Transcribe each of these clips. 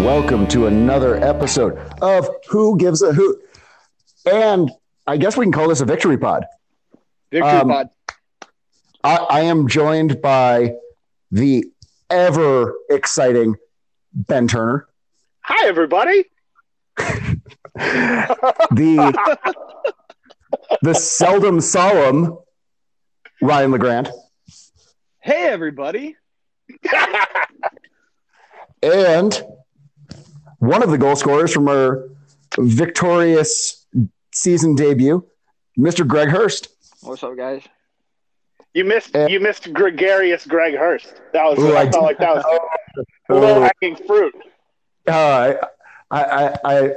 and welcome to another episode of Who Gives a Hoot. And I guess we can call this a victory pod. Victory Um, pod. I, I am joined by the ever exciting Ben Turner, Hi, everybody. the the seldom solemn Ryan LeGrand, Hey, everybody. and one of the goal scorers from our victorious season debut, Mr. Greg Hurst. What's up, guys? you missed Uh, you missed gregarious Greg Hurst. That was Ooh, I, I felt like that was low hanging fruit. Uh, I, I, I,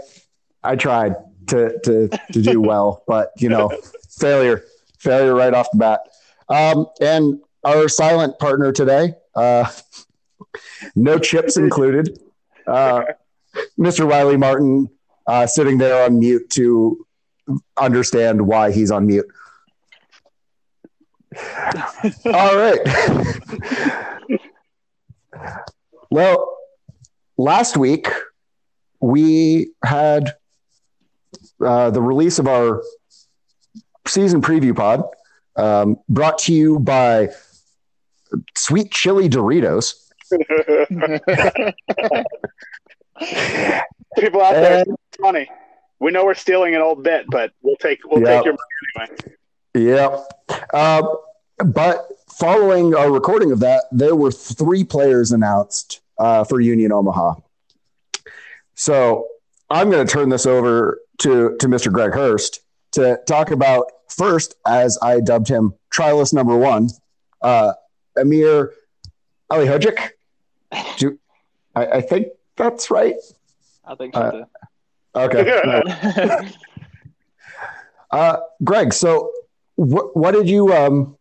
I tried to, to, to do well, but you know, failure, failure right off the bat. Um, and our silent partner today, uh, no chips included, uh, Mr. Riley Martin, uh, sitting there on mute to understand why he's on mute. All right. well, last week we had uh, the release of our season preview pod um, brought to you by sweet chili doritos People out there, And- it's funny. We know we're stealing an old bit, but we'll take we'll Yep. take your money anyway. Yep. Um, but following our recording of that, there were three players announced uh, for Union Omaha. So I'm going to turn this over to, to Mr. Greg Hurst to talk about first, as I dubbed him, trialist number one, uh, Amir Ali Hojic. Do, I, I think that's right. I think so Uh, too. Okay. Uh, Greg, so what, what did you? Um,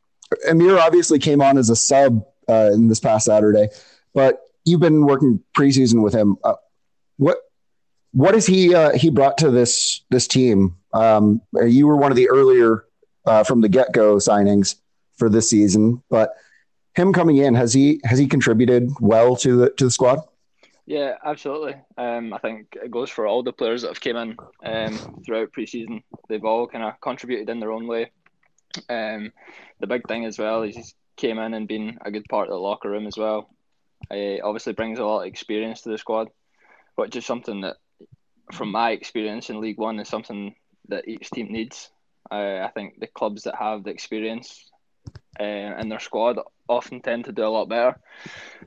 Amir obviously came on as a sub uh, in this past Saturday, but you've been working preseason with him. Uh, what what is he uh, he brought to this this team? Um, you were one of the earlier uh, from the get go signings for this season, but him coming in has he has he contributed well to the to the squad? Yeah, absolutely. Um, I think it goes for all the players that have came in um, throughout preseason. They've all kind of contributed in their own way. Um, the big thing as well is he's came in and been a good part of the locker room as well. He obviously brings a lot of experience to the squad, which is something that, from my experience in League One, is something that each team needs. Uh, I think the clubs that have the experience uh, in their squad often tend to do a lot better.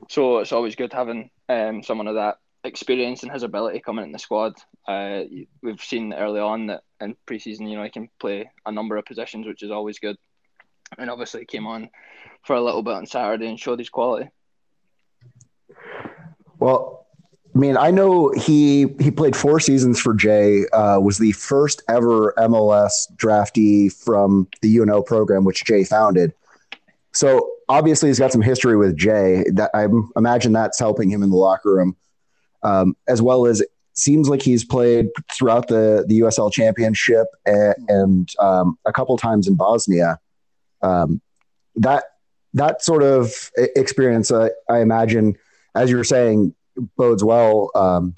So it's always good having um, someone of that experience and his ability coming in the squad. Uh, we've seen early on that in preseason, you know, he can play a number of positions, which is always good. And obviously, he came on for a little bit on Saturday and showed his quality. Well, I mean, I know he he played four seasons for Jay. Uh, was the first ever MLS draftee from the UNO program, which Jay founded. So obviously, he's got some history with Jay. That I imagine that's helping him in the locker room, um, as well as it seems like he's played throughout the the USL Championship and, and um, a couple times in Bosnia. Um, that that sort of experience, uh, I imagine, as you were saying, bodes well um,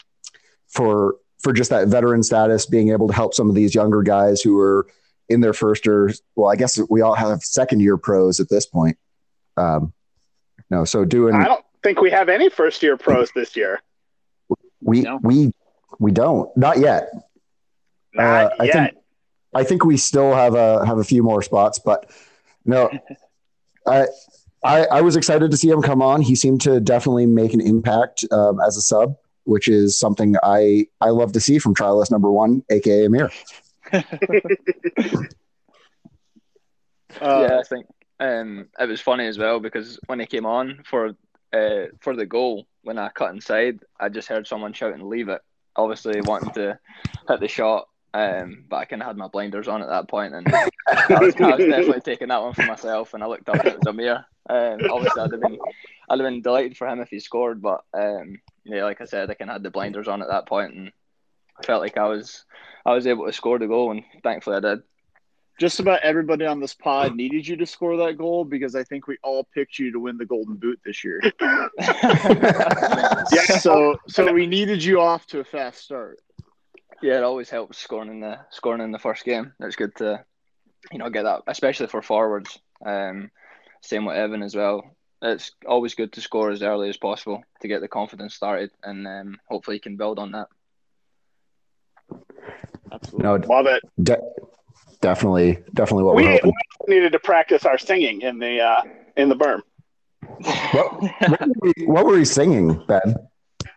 for for just that veteran status, being able to help some of these younger guys who are in their first or well, I guess we all have second year pros at this point. Um, no, so doing I don't think we have any first year pros this year. we No. we we don't not yet. Not Uh, I think I think we still have a have a few more spots, but no, I, I I was excited to see him come on. He seemed to definitely make an impact um, as a sub, which is something I I love to see from trialist number one, aka Amir. Uh, yeah, I think um, it was funny as well because when he came on for uh, for the goal, when I cut inside, I just heard someone shouting "Leave it!" Obviously wanting to hit the shot, um, but I kind of had my blinders on at that point, and I was, I was definitely taking that one for myself. And I looked up and it was. Um, obviously, I'd have been I'd have been delighted for him if he scored, but um, yeah, like I said, I kind of had the blinders on at that point, and I felt like I was I was able to score the goal, and thankfully I did. Just about everybody on this pod needed you to score that goal because I think we all picked you to win the Golden Boot this year. Yeah. So so we needed you off to a fast start. Yeah, it always helps scoring in the scoring in the first game. It's good to, you know, get that, especially for forwards. Um, same with Evan as well. It's always good to score as early as possible to get the confidence started, and um, hopefully you can build on that. Absolutely. no, Love it. de- definitely, definitely what We, we're hoping. we needed to practice our singing in the uh, in the berm. What, what, were we, what were we singing, Ben?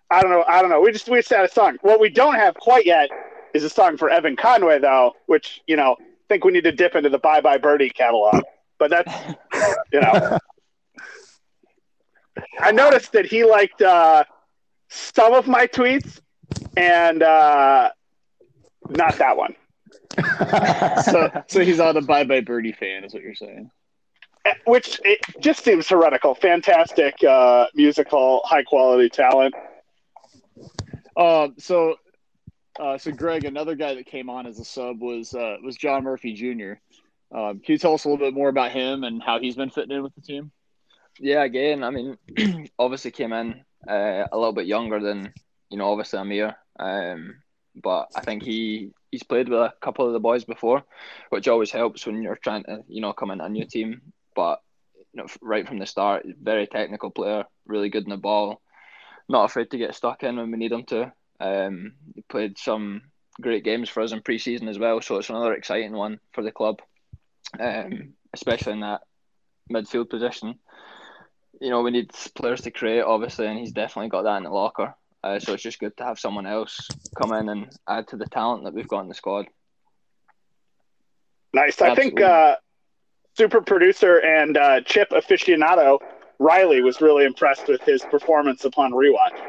I don't know. I don't know. We just we just had a song. What we don't have quite yet is a song for Evan Conway, though, which you know, I think we need to dip into the Bye Bye Birdie catalog. But that's you know, I noticed that he liked uh, some of my tweets and uh, not that one. So so he's not a bye bye birdie fan, is what you're saying. Eh, Which it just seems heretical. Fantastic uh, musical, high quality talent. Um, so, uh, so Greg, another guy that came on as a sub was uh, was John Murphy Jr. Um, can you tell us a little bit more about him and how he's been fitting in with the team? Yeah, again, I mean, obviously came in uh, a little bit younger than you know, obviously Amir. Um, but I think he he's played with a couple of the boys before, which always helps when you're trying to you know come into a new team. But you know, right from the start, very technical player, really good in the ball, not afraid to get stuck in when we need him to. Um, he played some great games for us in pre-season as well, so it's another exciting one for the club, um, especially in that midfield position. You know, we need players to create, obviously, and he's definitely got that in the locker. Uh, so it's just good to have someone else come in and add to the talent that we've got in the squad. Nice. I think uh, super producer and uh, chip aficionado Riley was really impressed with his performance upon rewatch.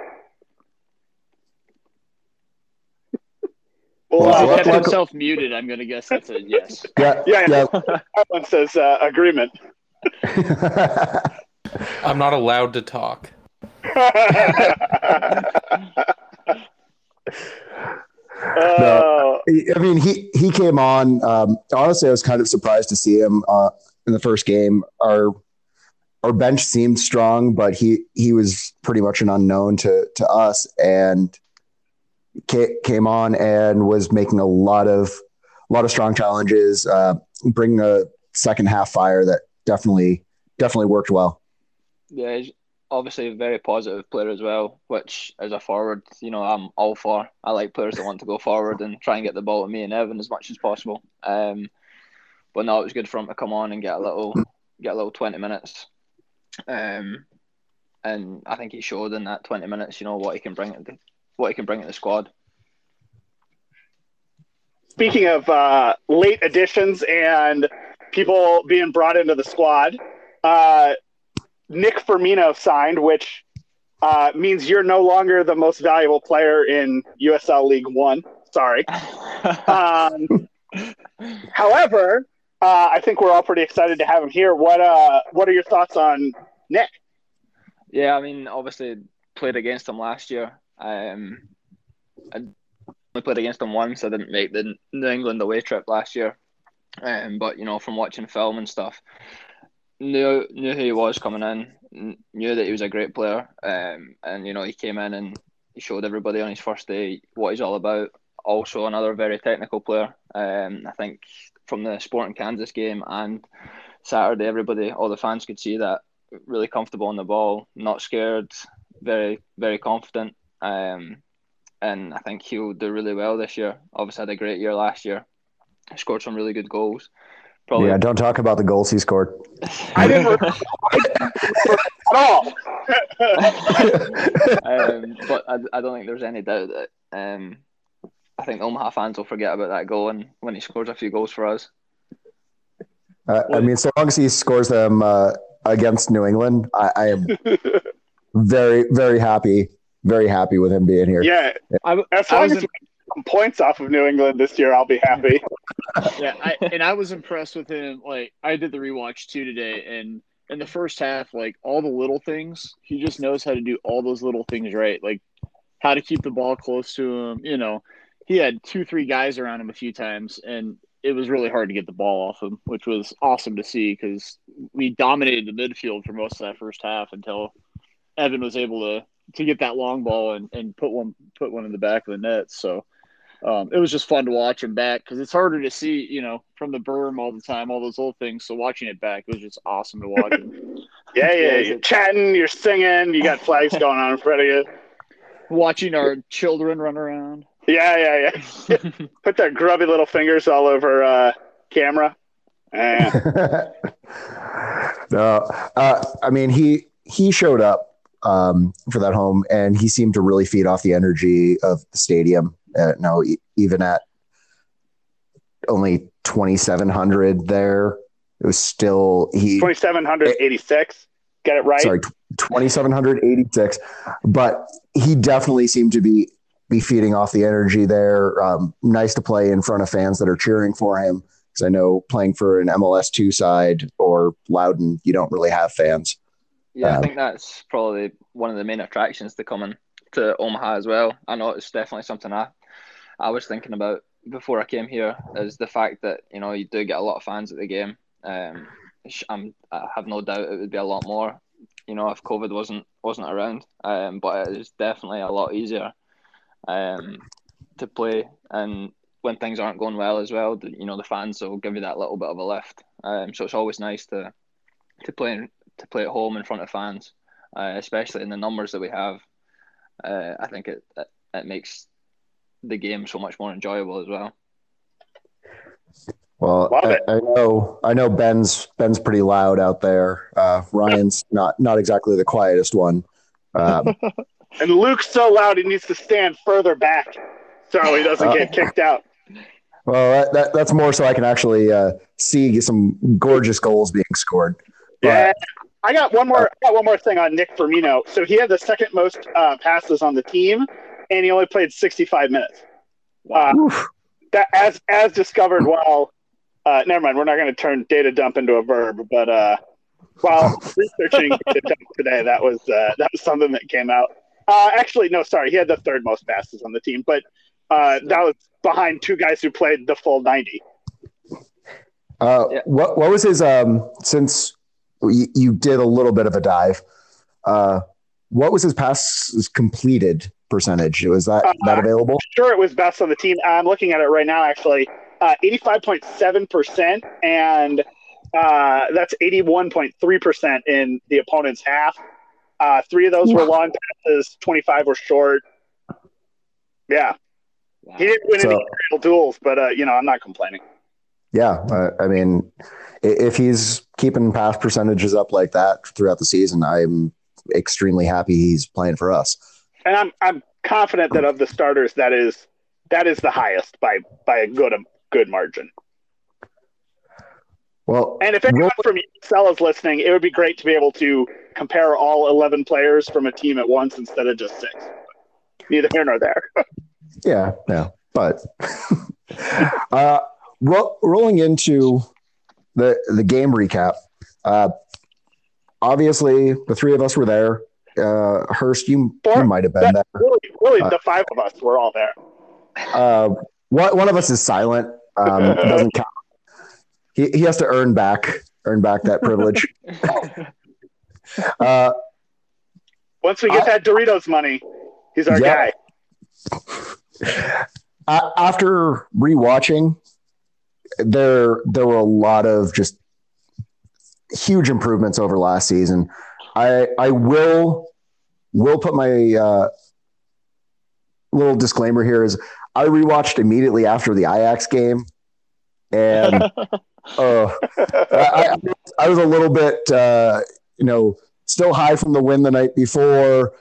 Well, Well, He uh, luck- kept luck- himself muted. I'm going to guess that's a yes. Yeah, Yeah, yeah. that one says uh, agreement. I'm not allowed to talk. Oh, I mean, he he came on. Um, honestly, I was kind of surprised to see him uh, in the first game. Our our bench seemed strong, but he he was pretty much an unknown to to us, and came on and was making a lot of a lot of strong challenges, uh, bringing a second half fire that definitely definitely worked well. Yeah, he's obviously a very positive player as well, which as a forward, you know, I'm all for. I like players that want to go forward and try and get the ball to me and Evan as much as possible. Um, but no, it was good for him to come on and get a little get a little twenty minutes. Um, and I think he showed in that twenty minutes, you know, what he can bring the, what he can bring to the squad. speaking of uh, late additions and people being brought into the squad, uh, Nick Firmino signed, which uh, means you're no longer the most valuable player in USL League One. Sorry. Um, however, uh, I think we're all pretty excited to have him here. What uh, What are your thoughts on Nick? Yeah, I mean, obviously played against him last year. Um, I only played against him once. I didn't make the New England away trip last year. Um, but you know, from watching film and stuff, knew knew who he was coming in. Knew that he was a great player. Um, and you know, he came in and he showed everybody on his first day what he's all about. Also, another very technical player. Um, I think from the Sporting Kansas game and Saturday, everybody, all the fans could see that really comfortable on the ball, not scared, very very confident. Um, and I think he'll do really well this year. Obviously, had a great year last year. Scored some really good goals. Probably Yeah, don't talk about the goals he scored. I didn't at all. um, but I, I don't think there's any doubt that um, I think Omaha fans will forget about that goal and when he scores a few goals for us. Uh, I mean, so long as he scores them uh, against New England, I, I am very, very happy, very happy with him being here. yeah, I, w- as I long was as he gets some points off of New England this year, I'll be happy. yeah, I, and I was impressed with him. Like I did the rewatch too today, and in the first half, like all the little things, he just knows how to do all those little things right. Like how to keep the ball close to him. You know, he had two, three guys around him a few times, and it was really hard to get the ball off him, which was awesome to see because we dominated the midfield for most of that first half until Evan was able to to get that long ball and, and put one put one in the back of the net. So um, it was just fun to watch him back because it's harder to see, you know, from the berm all the time, all those old things. So watching it back, it was just awesome to watch him. yeah, yeah, you're chatting, you're singing, you got flags going on in front of you. Watching our children run around. Yeah, yeah, yeah. Put their grubby little fingers all over uh, camera. no, uh, I mean he he showed up um, for that home, and he seemed to really feed off the energy of the stadium. Uh, no, even at only twenty seven hundred there, it was still he twenty seven hundred eighty six. Get it right. Sorry, twenty seven hundred eighty six. But he definitely seemed to be be feeding off the energy there. Um, nice to play in front of fans that are cheering for him. Because I know playing for an MLS two side or Loudoun, you don't really have fans. Yeah, um, I think that's probably one of the main attractions to coming to Omaha as well. I know it's definitely something I I was thinking about before I came here is the fact that you know you do get a lot of fans at the game. Um, I'm, I have no doubt it would be a lot more, you know, if COVID wasn't wasn't around. Um, but it is definitely a lot easier um, to play. And when things aren't going well as well, you know, the fans will give you that little bit of a lift. Um, so it's always nice to to play to play at home in front of fans, uh, especially in the numbers that we have. Uh, I think it it makes the game so much more enjoyable as well. Well, I, I, know I know Ben's Ben's pretty loud out there. Uh, Ryan's not not exactly the quietest one. Um, And Luke's so loud he needs to stand further back so he doesn't uh, get kicked out. Well, that, that, that's more so I can actually uh, see some gorgeous goals being scored. But, yeah, I got one more. I got one more thing on Nick Firmino. So he had the second most uh, passes on the team, and he only played 65 minutes. Uh, that as as discovered while. Uh, never mind. We're not going to turn data dump into a verb, but uh, while researching data dump today, that was uh, that was something that came out. Uh, actually, no, sorry. He had the third most passes on the team, but uh, that was behind two guys who played the full 90. Uh, yeah. What what was his um since you, you did a little bit of a dive? Uh, what was his passes completed percentage? Was that uh, that available? Sure, it was best on the team. I'm looking at it right now. Actually, uh, 85.7 percent, and uh, that's 81.3 percent in the opponent's half. Uh, three of those were long passes, 25 were short. Yeah. Wow. He didn't win so, any real duels, but, uh, you know, I'm not complaining. Yeah. Uh, I mean, if he's keeping pass percentages up like that throughout the season, I'm extremely happy he's playing for us. And I'm, I'm confident that of the starters, that is, that is the highest by, by a good, good margin. Well, and if anyone from USL is listening, it would be great to be able to compare all 11 players from a team at once instead of just six. Neither here nor there. yeah, yeah. But uh, ro- rolling into the the game recap, uh, obviously the three of us were there. Uh, Hurst, you, you might have been there. Really, really uh, the five of us were all there. Uh, one, one of us is silent. Um, doesn't count. He, he has to earn back earn back that privilege. Uh, Once we get I, that Doritos money, he's our yeah. guy. After rewatching, there there were a lot of just huge improvements over last season. I I will will put my uh, little disclaimer here is I rewatched immediately after the Ajax game, and uh, I, I, was a little bit uh, you know, still high from the win the night before.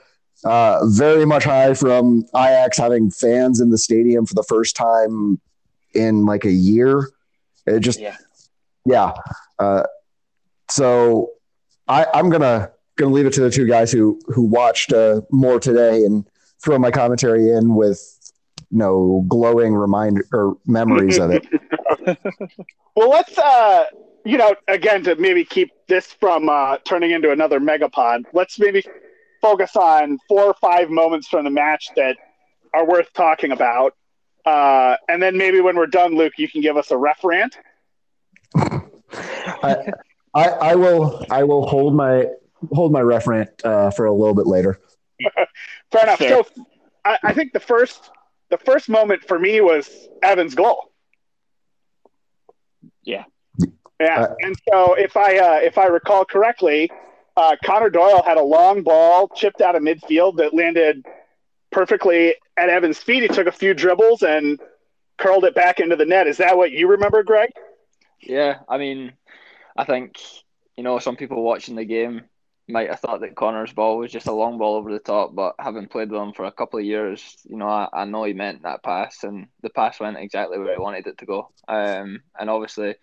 Uh, very much high from Ajax having fans in the stadium for the first time in like a year. It just, yeah. yeah. Uh, so I, I'm gonna gonna leave it to the two guys who who watched uh, more today and throw my commentary in with you know glowing reminder or memories of it. well, let's uh, you know, again, to maybe keep this from uh, turning into another megapod, let's maybe focus on four or five moments from the match that are worth talking about. Uh, and then maybe when we're done, Luke, you can give us a ref rant. I, I, I will I will hold my hold my ref rant uh, for a little bit later. Fair enough. Fair. So I, I think the first the first moment for me was Evan's goal. Yeah. Yeah. Uh, and so if I uh, if I recall correctly, uh, Connor Doyle had a long ball chipped out of midfield that landed perfectly at Evan's feet. He took a few dribbles and curled it back into the net. Is that what you remember, Greg? Yeah, I mean, I think you know some people watching the game might have thought that Connor's ball was just a long ball over the top, but having played with him for a couple of years, you know, I, I know he meant that pass, and the pass went exactly where he wanted it to go. Um, and obviously,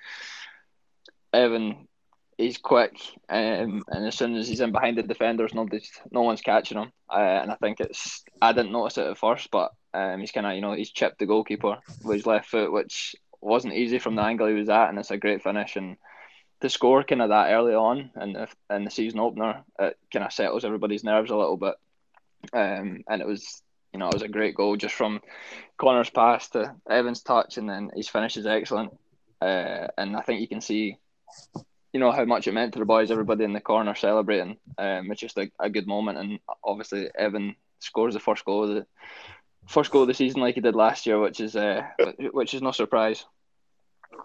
Evan, he's quick, um, and as soon as he's in behind the defenders, nobody's, no one's catching him. Uh, and I think it's, I didn't notice it at first, but um, he's kind of, you know, he's chipped the goalkeeper with his left foot, which wasn't easy from the angle he was at, and it's a great finish. And to score kind of that early on the, in the season opener, it kind of settles everybody's nerves a little bit. Um, and it was, you know, it was a great goal just from Connor's pass to Evans' touch, and then his finish is excellent. Uh, and I think you can see, you know, how much it meant to the boys. Everybody in the corner celebrating. Um, it's just a, a good moment, and obviously Evan scores the first goal of the first goal of the season like he did last year, which is uh, which is no surprise.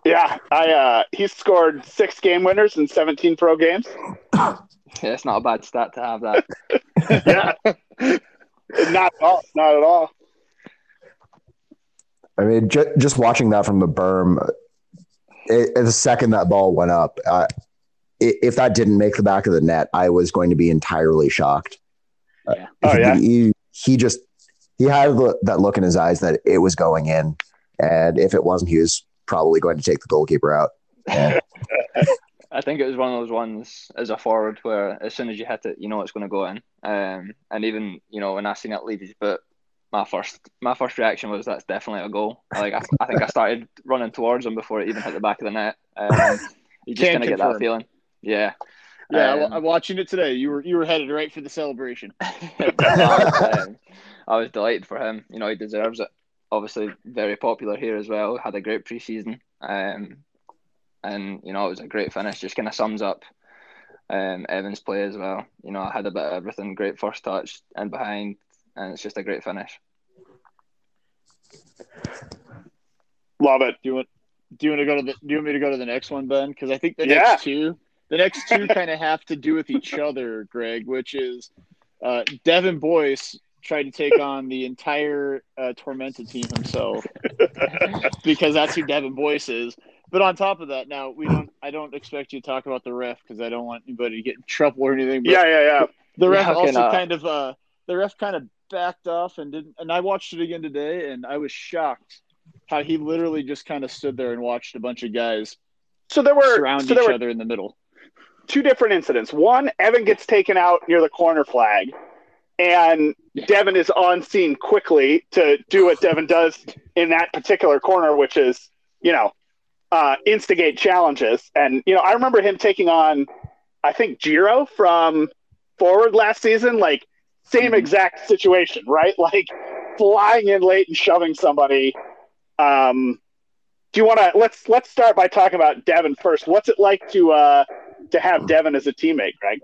Yeah, I uh, he's scored six game winners in 17 pro games. Yeah, it's not a bad stat to have that. yeah, not at all. Not at all. I mean, ju- just watching that from the berm, it, the second that ball went up, uh, i- if that didn't make the back of the net, I was going to be entirely shocked. Yeah. Oh, he, yeah? he, he just he had the, that look in his eyes that it was going in, and if it wasn't, he was probably going to take the goalkeeper out. And I think it was one of those ones as a forward where as soon as you hit it, you know it's going to go in. Um, and even you know when I seen it leave his boot, my first my first reaction was that's definitely a goal. Like I, I think I started running towards him before it even hit the back of the net. Um, you just Can kind of get that feeling. Yeah. Yeah, Um, I, am watching it today. You were you were headed right for the celebration. um, I was delighted for him. You know, he deserves it. Obviously, very popular here as well. Had a great preseason, um, and you know, it was a great finish. Just kind of sums up um, Evans' play as well. You know, I had a bit of everything. Great first touch and behind, and it's just a great finish. Love it. Do you want do you want to go to the do you want me to go to the next one, Ben? Because I think the Yeah. next two the next two kind of have to do with each other, Greg, which is uh, Devin Boyce tried to take on the entire uh, Tormenta team himself because that's who Devin Boyce is. But on top of that, now we don't. I don't expect you to talk about the ref because I don't want anybody to get in trouble or anything. But Yeah, yeah, yeah. the ref Yeah, also kind of uh, the ref kind of backed off and didn't. And I watched it again today, and I was shocked how he literally just kind of stood there and watched a bunch of guys So there were surround so there each were other in the middle. two different incidents. One, Evan gets taken out near the corner flag, and Devin is on scene quickly to do what Devin does in that particular corner, which is, you know, uh, instigate challenges. And, you know, I remember him taking on, I think, Giro from Forward last season, like, same Mhm. exact situation, right? Like, flying in late and shoving somebody. Um, do you want to let's let's start by talking about Devin first. What's it like to uh, to have Devin as a teammate, Greg?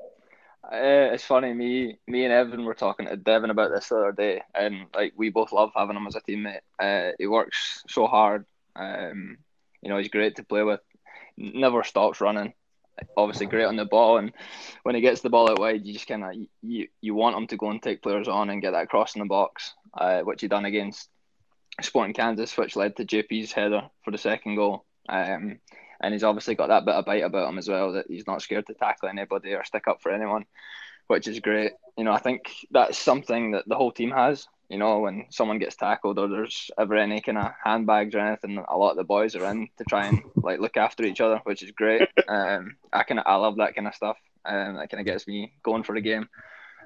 Uh, it's funny. Me, me and Evan were talking to Devin about this the other day, and like we both love having him as a teammate. Uh, he works so hard. Um, you know, he's great to play with. Never stops running. Obviously, great on the ball, and when he gets the ball out wide, you just kind of you you want him to go and take players on and get that cross in the box, uh, which he done against Sporting Kansas, which led to JP's header for the second goal. Um, and he's obviously got that bit of bite about him as well that he's not scared to tackle anybody or stick up for anyone, which is great. You know, I think that's something that the whole team has. You know, when someone gets tackled or there's ever any kind of handbags or anything, a lot of the boys are in to try and like look after each other, which is great. Um, I kind of I love that kind of stuff. Um, that kind of gets me going for the game.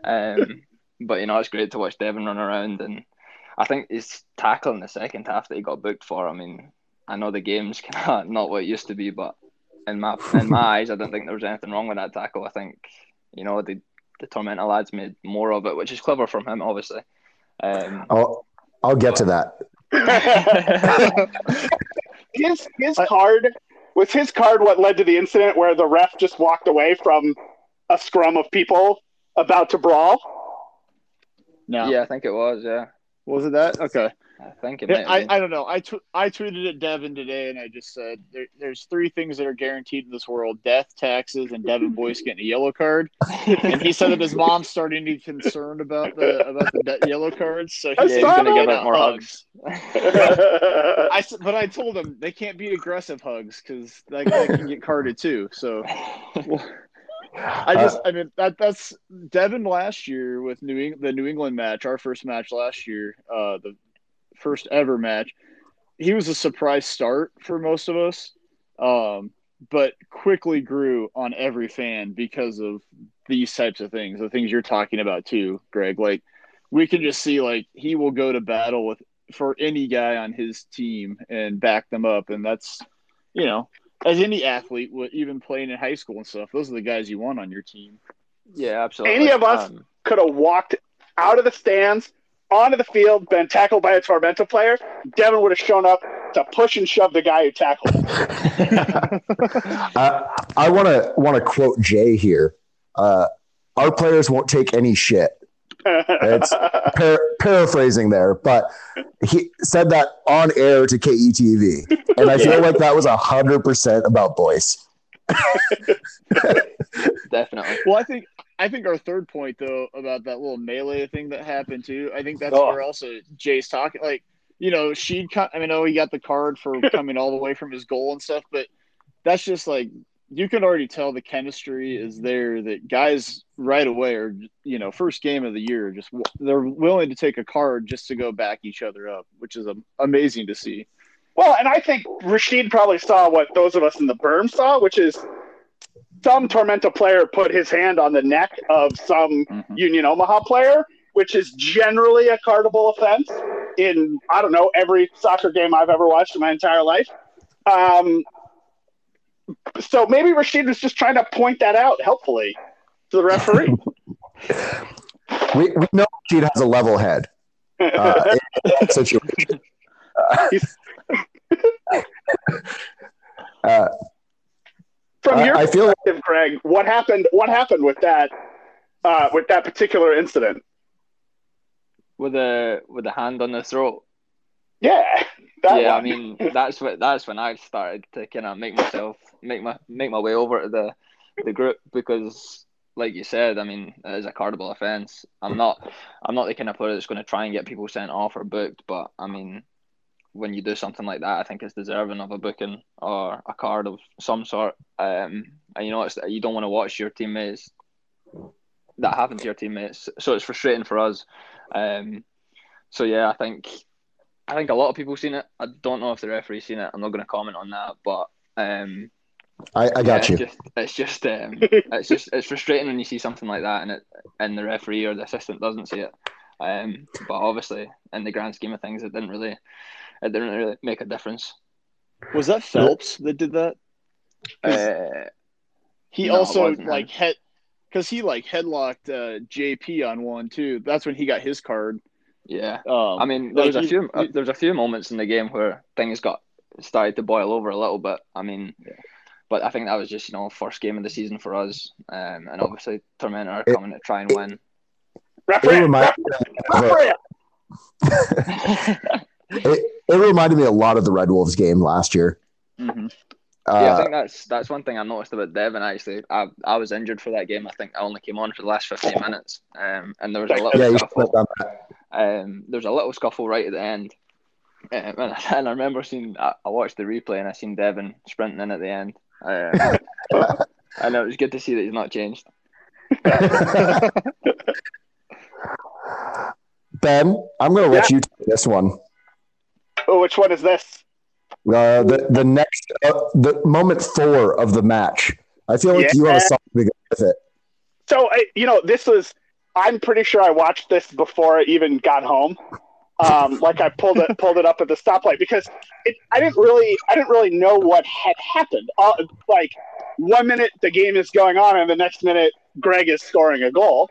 Um, but you know, it's great to watch Devin run around and I think his tackle in the second half that he got booked for. I mean, I know the game's kind of not what it used to be, but in my in my eyes, I don't think there was anything wrong with that tackle. I think you know the the Tormenta lads made more of it, which is clever from him, obviously. Um, I'll I'll get to that. his his card was his card what led to the incident where the ref just walked away from a scrum of people about to brawl. No. Yeah, I think it was. Yeah, Was it that? Okay. I think it. Might I. I don't know. I, tw- I tweeted at Devin today and I just said there, there's three things that are guaranteed in this world death, taxes, and Devin Boyce getting a yellow card. And he said that his mom's starting to be concerned about the about the de- yellow cards. So he's yeah, he's gonna give out more hugs. I, s- but I told him they can't be aggressive hugs because that guy can get carded too. So I just, I mean, that that's Devin last year with New Eng- the New England match, our first match last year, uh, the first ever match. He was a surprise start for most of us, um, but quickly grew on every fan because of these types of things, the things you're talking about too, Greg. Like we can just see, like he will go to battle with for any guy on his team and back them up, and that's you know as any athlete would even playing in high school and stuff those are the guys you want on your team yeah, absolutely. Any of us- Um, Could have walked out of the stands onto the field, been tackled by a Tormenta player. Devin would have shown up to push and shove the guy who tackled him. Uh, I want to want to quote Jay here. Uh, our players won't take any shit. It's par- paraphrasing there, but he said that on air to KETV, and I feel like that was hundred percent about Boyce. definitely. well i think i think our third point though about that little melee thing that happened too i think that's Oh. where also jay's talking like you know cut i mean oh he got the card for coming all the way from his goal and stuff but that's just like you can already tell the chemistry is there that guys right away are you know first game of the year just they're willing to take a card just to go back each other up which is amazing to see Well, and I think Rashid probably saw what those of us in the berm saw, which is some Tormenta player put his hand on the neck of some Mhm. Union Omaha player, which is generally a cardable offense in, I don't know, every soccer game I've ever watched in my entire life. Um, so maybe Rashid was just trying to point that out helpfully to the referee. We, we know Rashid has a level head uh, in that situation. Uh, From I- your I feel like perspective, Greg, what happened? What happened with that? Uh, with that particular incident? With a with a hand on the throat. Yeah, that yeah, I mean that's what that's when I started to kind of make myself make my make my way over to the the group because, like you said, I mean it is a cardable offence. I'm not I'm not the kind of player that's going to try and get people sent off or booked, but I mean when you do something like that, I think it's deserving of a booking or a card of some sort. Um, and you know it's you don't want to watch your teammates that happen to your teammates, so it's frustrating for us. Um, so yeah, I think I think a lot of people seen it. I don't know if the referee's seen it. I'm not going to comment on that, but um, I, I got yeah, you. It's just, it's just, um, it's just, it's frustrating when you see something like that and it, and the referee or the assistant doesn't see it. Um, but obviously, in the grand scheme of things, it didn't really, it didn't really make a difference. was that phelps that did that Uh, He No, also wasn't him. like head because he like headlocked uh, JP on one too. That's when he got his card. yeah. Um, I mean, there was like, a he- few, uh, he- there's a few moments in the game where things got started to boil over a little bit. I mean, but I think that was just you know first game of the season for us, um, and obviously Tormenta are It- coming to try and win. referee, It referee. it, it reminded me a lot of the Red Wolves game last year. Mhm. Uh, yeah, I think that's that's one thing I noticed about Devin. Actually, I I was injured for that game. I think I only came on for the last fifteen minutes, um, and there was a little yeah, you should have scuffle. Um, there was a little scuffle right at the end, um, and, and I remember seeing. I, I watched the replay and I seen Devin sprinting in at the end. Um, I know it was good to see that he's not changed. Ben, I'm going to let you take this one. Oh, which one is this? Uh, the the next uh, the moment four of the match. I feel like you have Yeah. something to go with it. So I, you know, this was. I'm pretty sure I watched this before I even got home. Um, like I pulled it pulled it up at the stoplight because it, I didn't really I didn't really know what had happened. Uh, like one minute the game is going on, and the next minute Greg is scoring a goal.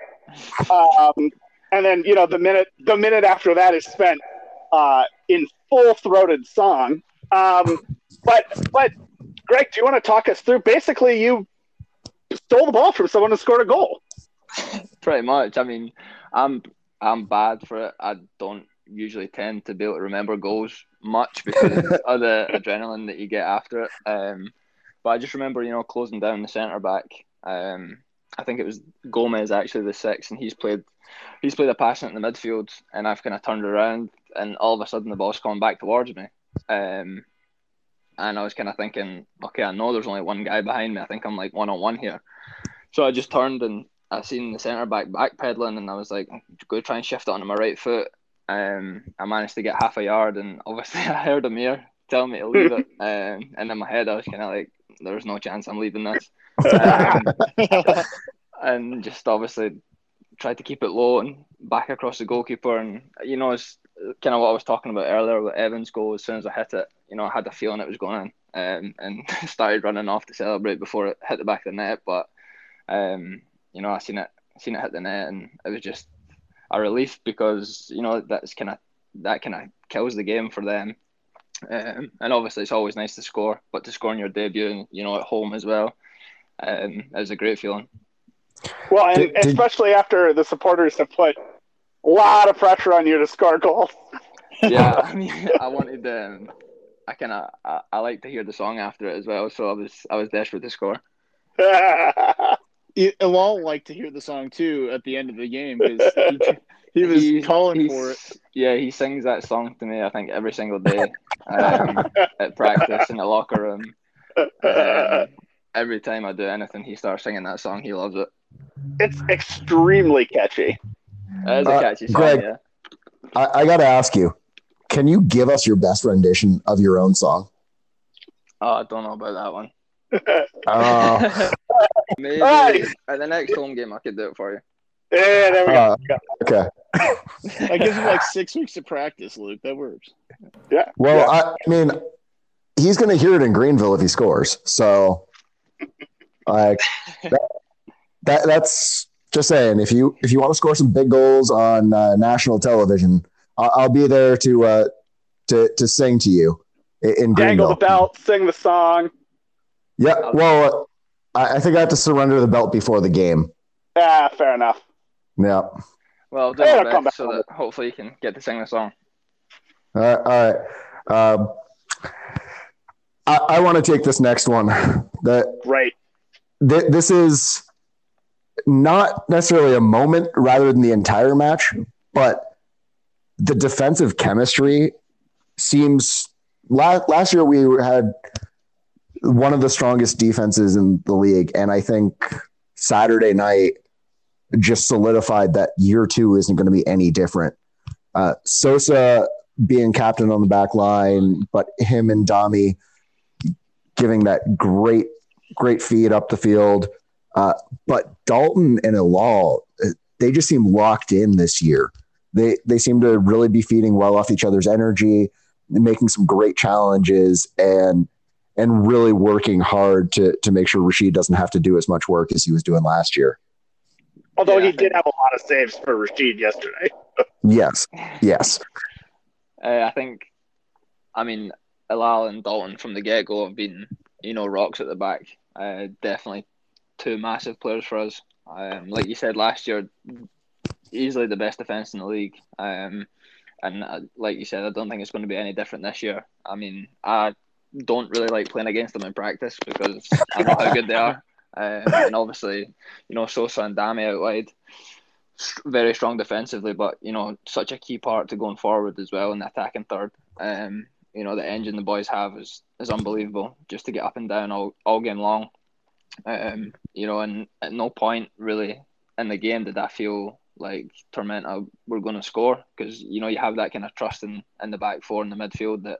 Um, and then you know the minute the minute after that is spent uh, in full throated song. Um, but but Greg, do you want to talk us through? Basically, you stole the ball from someone and scored a goal. Pretty much. I mean, I'm I'm bad for it. I don't usually tend to be able to remember goals much because of the adrenaline that you get after it. Um, but I just remember, you know, closing down the centre back. Um, I think it was Gomez actually the six, and he's played he's played a pass in the midfield, and I've kind of turned around, and all of a sudden the ball's coming back towards me. Um, and I was kind of thinking, okay, I know there's only one guy behind me. I think I'm like one on one here. So I just turned and I seen the centre back backpedaling, and I was like, go try and shift it onto my right foot. Um, I managed to get half a yard, and obviously I heard Amir tell me to leave it. Um, and in my head, I was kind of like, there's no chance I'm leaving this. Um, and just obviously tried to keep it low and back across the goalkeeper. And you know, it's kind of what I was talking about earlier with Evans' goal. As soon as I hit it, you know, I had the feeling it was going in, um, and started running off to celebrate before it hit the back of the net. But um, you know, I seen it, seen it hit the net, and it was just a relief because you know that's kind of that kind of kills the game for them. Um, and obviously, it's always nice to score, but to score in your debut, and you know, at home as well, um, is a great feeling. Well, and did, especially after the supporters have put a lot of pressure on you to score goals. Yeah, I mean, I wanted um, I kind of I, I, like to hear the song after it as well, so I was I was desperate to score. Alal liked to hear the song too at the end of the game because he, he, was he, calling for it. Yeah, he sings that song to me. I think every single day um, at practice in the locker room. Um, every time I do anything, he starts singing that song. He loves it. It's extremely catchy. It is a uh, catchy song. Greg, yeah. I, I got to ask you: Can you give us your best rendition of your own song? Oh, I don't know about that one. uh, Maybe right. at the next home game, I could do it for you. Yeah, there we uh, go. Okay. I gives him like six weeks to practice, Luke. That works. Yeah. Well, yeah. I, I mean, he's going to hear it in Greenville if he scores. So, like, that, that, that's just saying. If you if you want to score some big goals on uh, national television, I'll, I'll, be there to uh, to to sing to you in, in Dangle the belt, sing the song. Yeah. Well, I, I think I have to surrender the belt before the game. Yeah, fair enough. Yeah. Well, do my best so that hopefully you can get to sing the song. All right. All right. Um, I, I want to take this next one. That right. Th- this is not necessarily a moment rather than the entire match, but the defensive chemistry seems. Last, last year we had one of the strongest defenses in the league. And I think Saturday night just solidified that year two isn't going to be any different. Uh, Sosa being captain on the back line, but him and Dami giving that great, great feed up the field. Uh, but Dalton and Ilal, they just seem locked in this year. They they seem to really be feeding well off each other's energy, making some great challenges, and and really working hard to to make sure Rashid doesn't have to do as much work as he was doing last year. Although yeah, he did have a lot of saves for Rashid yesterday. yes, yes. Uh, I think, I mean, Alal and Dalton from the get go have been, you know, rocks at the back. Uh, definitely two massive players for us. Um, like you said last year, easily the best defense in the league. Um, and uh, like you said, I don't think it's going to be any different this year. I mean, I don't really like playing against them in practice because I know how good they are. Um, and obviously, you know, Sosa and Dami out wide, very strong defensively, but you know, such a key part to going forward as well in the attacking third. Um, you know, the engine the boys have is is unbelievable. Just to get up and down all, all game long. Um, you know, and at no point really in the game did I feel like Tormenta we're going to score because you know you have that kind of trust in in the back four in the midfield that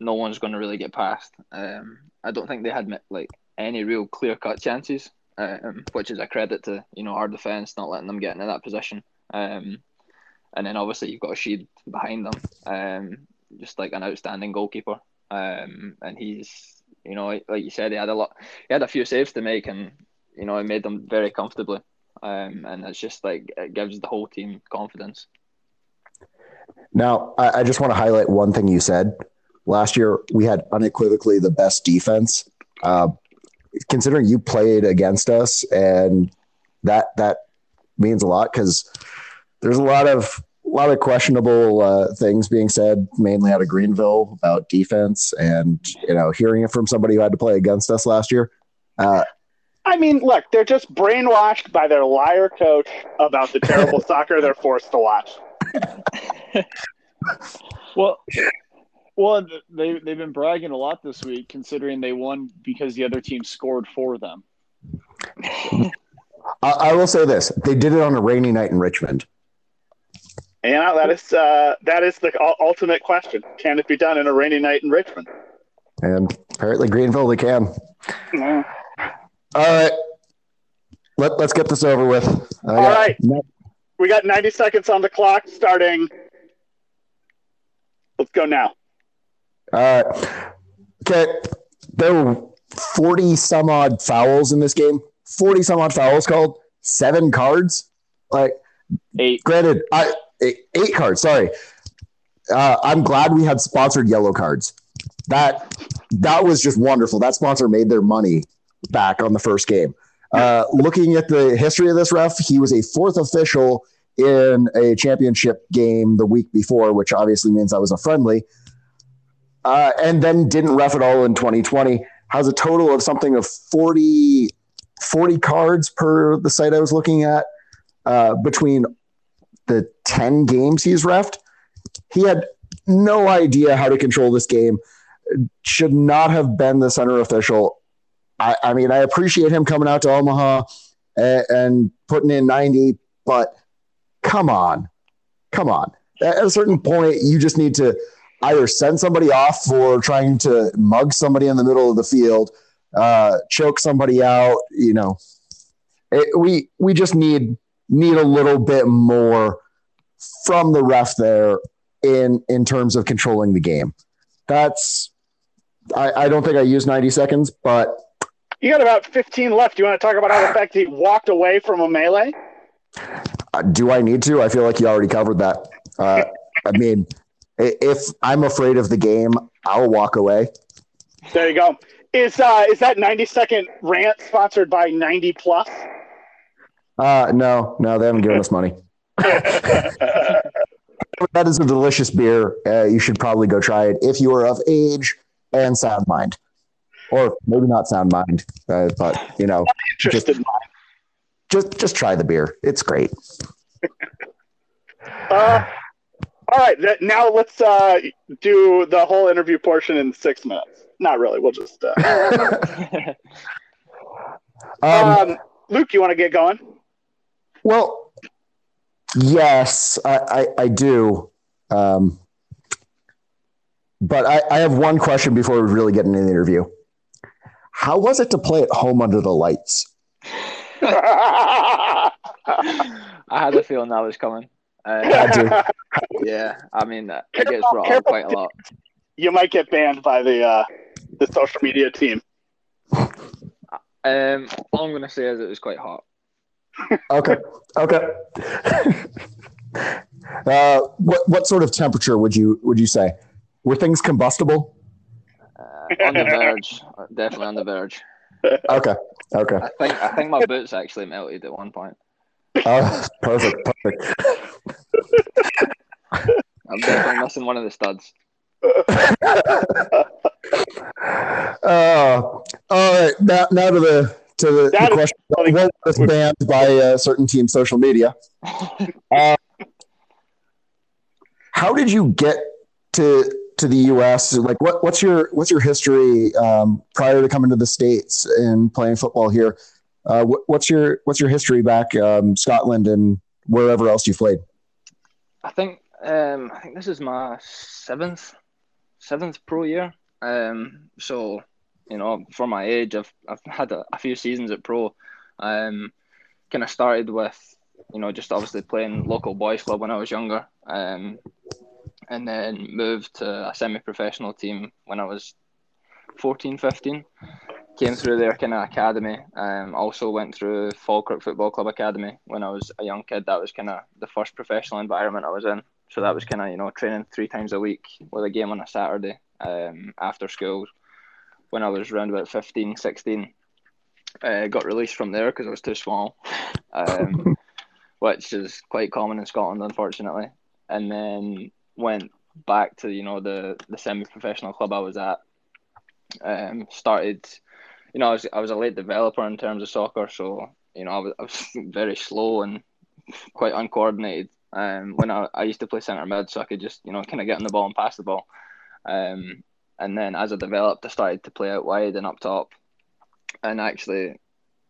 no one's going to really get past. Um, I don't think they had like any real clear cut chances, um, which is a credit to you know our defense not letting them get into that position. Um, and then obviously you've got a sheet behind them, um, just like an outstanding goalkeeper. Um, and he's you know like you said he had a lot, he had a few saves to make, and you know he made them very comfortably. Um, and it's just like it gives the whole team confidence. Now, I, I just want to highlight one thing you said. Last year, we had unequivocally the best defense. Uh, considering you played against us, and that that means a lot because there's a lot of a lot of questionable uh, things being said, mainly out of Greenville about defense, and you know, hearing it from somebody who had to play against us last year. Uh, I mean, look, they're just brainwashed by their liar coach about the terrible soccer they're forced to watch. Well, well, they they've been bragging a lot this week, considering they won because the other team scored for them. I, I will say this: they did it on a rainy night in Richmond. And that is uh, that is the ultimate question: Can it be done in a rainy night in Richmond? And apparently, Greenville, they can. Yeah. All right. Let, let's get this over with. All right. We got 90 seconds on the clock starting. Let's go now. All right. Okay. There were 40 some odd fouls in this game. 40 some odd fouls called. Seven cards. Like, Eight. granted, I eight, eight cards. Sorry. Uh, I'm glad we had sponsored yellow cards. That that was just wonderful. That sponsor made their money back on the first game. Uh, looking at the history of this ref, he was a fourth official in a championship game the week before, which obviously means I was a friendly. Uh, and then didn't ref at all in 2020. Has a total of something of 40, 40 cards per the site I was looking at uh, between the 10 games he's refed. He had no idea how to control this game. Should not have been the center official. I, I mean, I appreciate him coming out to Omaha and, and putting in 90, but come on, come on. At a certain point, you just need to either send somebody off for trying to mug somebody in the middle of the field, uh, choke somebody out. You know, it, we we just need need a little bit more from the ref there in in terms of controlling the game. That's I, I don't think I used 90 seconds, but You got about 15 left. Do You want to talk about how the fact he walked away from a melee? uh, do I need to? I feel like you already covered that. Uh, I mean, if I'm afraid of the game, I'll walk away. There you go. Is uh is that 90 second rant sponsored by 90 plus? Uh, no, no, they haven't given us money. that is a delicious beer. Uh, you should probably go try it if you are of age and sound mind, or maybe not sound mind, uh, but you know, in just just try the beer. It's great. Uh, all right. That, now let's uh, do the whole interview portion in six minutes. Not really. We'll just. Uh, Um, um, Luke, you want to get going? Well, yes, I, I, I do. Um, but I, I have one question before we really get into the interview. How was it to play at home under the lights? I had a feeling that was coming. Uh, Had to. yeah, I mean, uh, it gets brought up quite a lot. you might get banned by the uh, the social media team. Um, all I'm going to say is it was quite hot. Okay. Okay. uh, what what sort of temperature would you would you say? Were things combustible? On the verge, definitely on the verge. Okay. Okay. I think I think my boots actually melted at one point. Oh, perfect. Perfect. I'm definitely missing one of the studs. Uh, all right. Now, now to the to the, the question. something- What was banned by uh, certain team social media? Uh, how did you get to to the U.S.? Like, what what's your what's your history um, prior to coming to the states and playing football here? Uh, what, what's your what's your history back um, Scotland and wherever else you played? I think um, I think this is my seventh seventh pro year. Um, so you know, for my age, I've I've had a, a few seasons at pro. Um, kind of started with you know just obviously playing local boys club when I was younger. Um, and then moved to a semi-professional team when I was 14, 15. Came through their kind of academy. Um, also went through Falkirk Football Club Academy when I was a young kid. That was kind of the first professional environment I was in. So that was kind of you know training three times a week with a game on a Saturday um, after school. When I was around about 15, 16, uh, got released from there because I was too small, um, which is quite common in Scotland, unfortunately. And then went back to you know the the semi-professional club I was at. Um, started, you know, I was I was a late developer in terms of soccer, so you know I was, I was very slow and quite uncoordinated. Um, when I, I used to play centre mid, so I could just you know kind of get on the ball and pass the ball. Um, and then as I developed, I started to play out wide and up top, and actually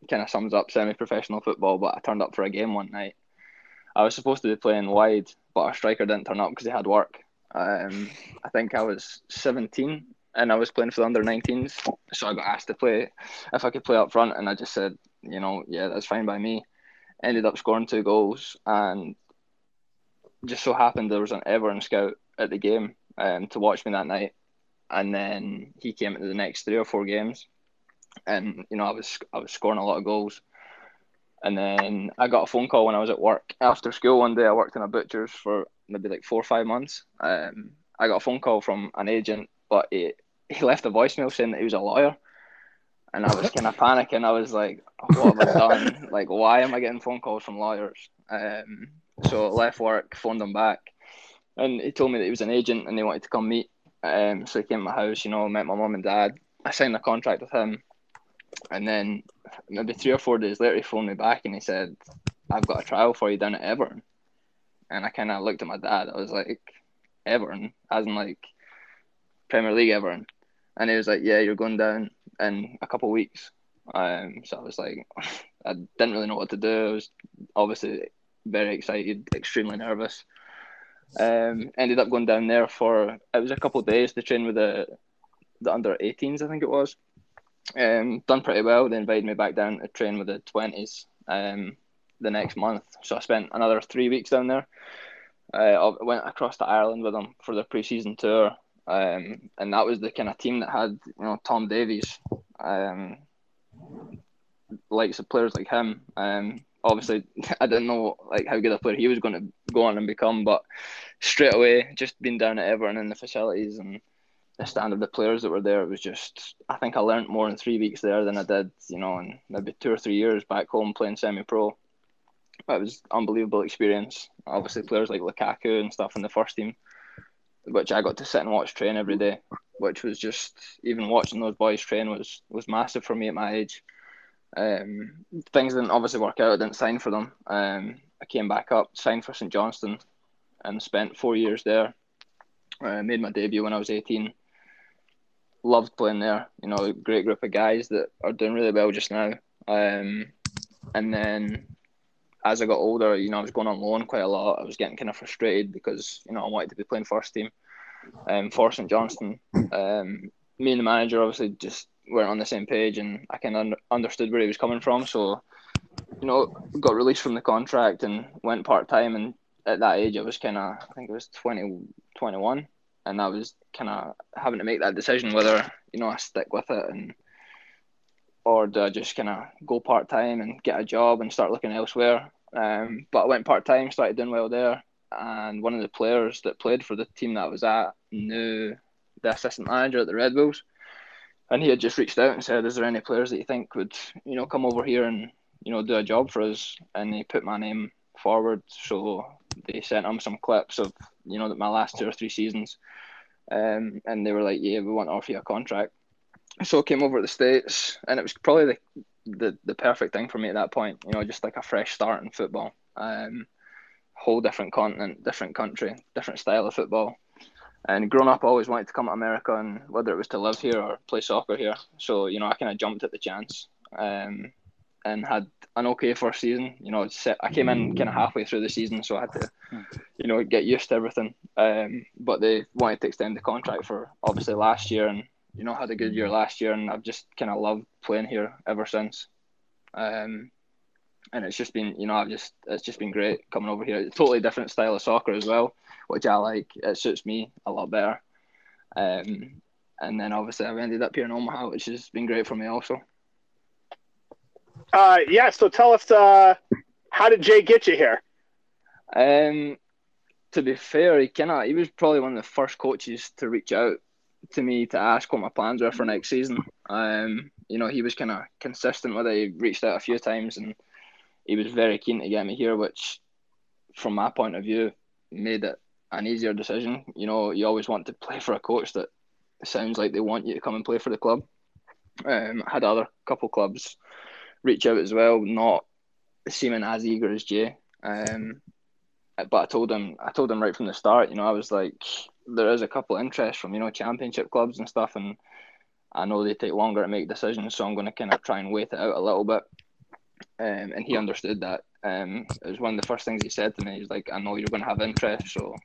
kind of sums up semi-professional football. But I turned up for a game one night. I was supposed to be playing wide, but our striker didn't turn up because he had work. Um, I think I was 17 and I was playing for the under 19s, so I got asked to play if I could play up front, and I just said, you know, yeah, that's fine by me. Ended up scoring two goals, and just so happened there was an Everton scout at the game um, to watch me that night, and then he came into the next three or four games, and you know I was I was scoring a lot of goals, and then I got a phone call when I was at work after school one day. I worked in a butcher's for maybe like four or five months. Um, I got a phone call from an agent, but he he left a voicemail saying that he was a lawyer. And I was kind of panicking. I was like, "What have I done? like, why am I getting phone calls from lawyers?" Um, so I left work, phoned him back, and he told me that he was an agent and they wanted to come meet. Um, so he came to my house, you know, met my mum and dad. I signed a contract with him, and then maybe three or four days later, he phoned me back and he said, "I've got a trial for you down at Everton." And I kind of looked at my dad. I was like, "Everton, as in like Premier League Everton," and he was like, "Yeah, you're going down in a couple of weeks." Um, so I was like, I didn't really know what to do. I was obviously very excited, extremely nervous. Um, ended up going down there for it was a couple of days to train with the the under 18s, I think it was. Um, done pretty well. They invited me back down to train with the 20s um, the next month. So I spent another three weeks down there. Uh, I went across to Ireland with them for the pre-season tour, um, and that was the kind of team that had you know Tom Davies, um, likes of players like him. Um, obviously I didn't know like how good a player he was going to go on and become, but straight away, just being down at Everton and the facilities and the standard of the players that were there, it was just I think I learned more in three weeks there than I did, you know, in maybe two or three years back home playing semi-pro. It was unbelievable experience. Obviously, players like Lukaku and stuff in the first team, which I got to sit and watch train every day, which was just even watching those boys train was was massive for me at my age. Um, things didn't obviously work out. I didn't sign for them. Um, I came back up, signed for St Johnstone, and spent four years there. Uh, made my debut when I was 18. Loved playing there. You know, great group of guys that are doing really well just now. Um, and then as I got older, you know, I was going on loan quite a lot. I was getting kind of frustrated because you know I wanted to be playing first team. Um, for St Johnstone, um, me and the manager obviously just weren't on the same page, and I kind of un- understood where he was coming from. So, you know, got released from the contract and went part time. And at that age, I was kind of, I think it was 20, 21, and I was kind of having to make that decision whether you know I stick with it and or do I just kind of go part time and get a job and start looking elsewhere. Um, but I went part time, started doing well there, and one of the players that played for the team that I was at knew the assistant manager at the Red Bulls and he had just reached out and said, "Is there any players that you think would, you know, come over here and you know do a job for us?" And he put my name forward, so they sent him some clips of you know my last two or three seasons, um, and they were like, "Yeah, we want to offer you a contract." So I came over to the states, and it was probably the the, the perfect thing for me at that point. You know, just like a fresh start in football. Um, whole different continent, different country, different style of football. And growing up, I always wanted to come to America, and whether it was to live here or play soccer here. So you know, I kind of jumped at the chance, um, and had an okay first season. You know, I came in kind of halfway through the season, so I had to, you know, get used to everything. Um, but they wanted to extend the contract for obviously last year, and you know, had a good year last year, and I've just kind of loved playing here ever since. Um, and it's just been, you know, I've just it's just been great coming over here. It's a totally different style of soccer as well which I like. It suits me a lot better. Um, and then obviously I've ended up here in Omaha, which has been great for me also. Uh, yeah. So tell us, uh, how did Jay get you here? Um, to be fair, he of he was probably one of the first coaches to reach out to me to ask what my plans were for next season. Um, you know, he was kind of consistent with it. He reached out a few times, and he was very keen to get me here, which, from my point of view, made it an easier decision. You know, you always want to play for a coach that sounds like they want you to come and play for the club. Um, I had other couple clubs reach out as well, not seeming as eager as Jay. Um, but I told him, I told him right from the start. You know, I was like, there is a couple of interest from you know championship clubs and stuff, and I know they take longer to make decisions, so I'm going to kind of try and wait it out a little bit. Um, and he understood that. Um, it was one of the first things he said to me. He's like, "I know you're going to have interest, so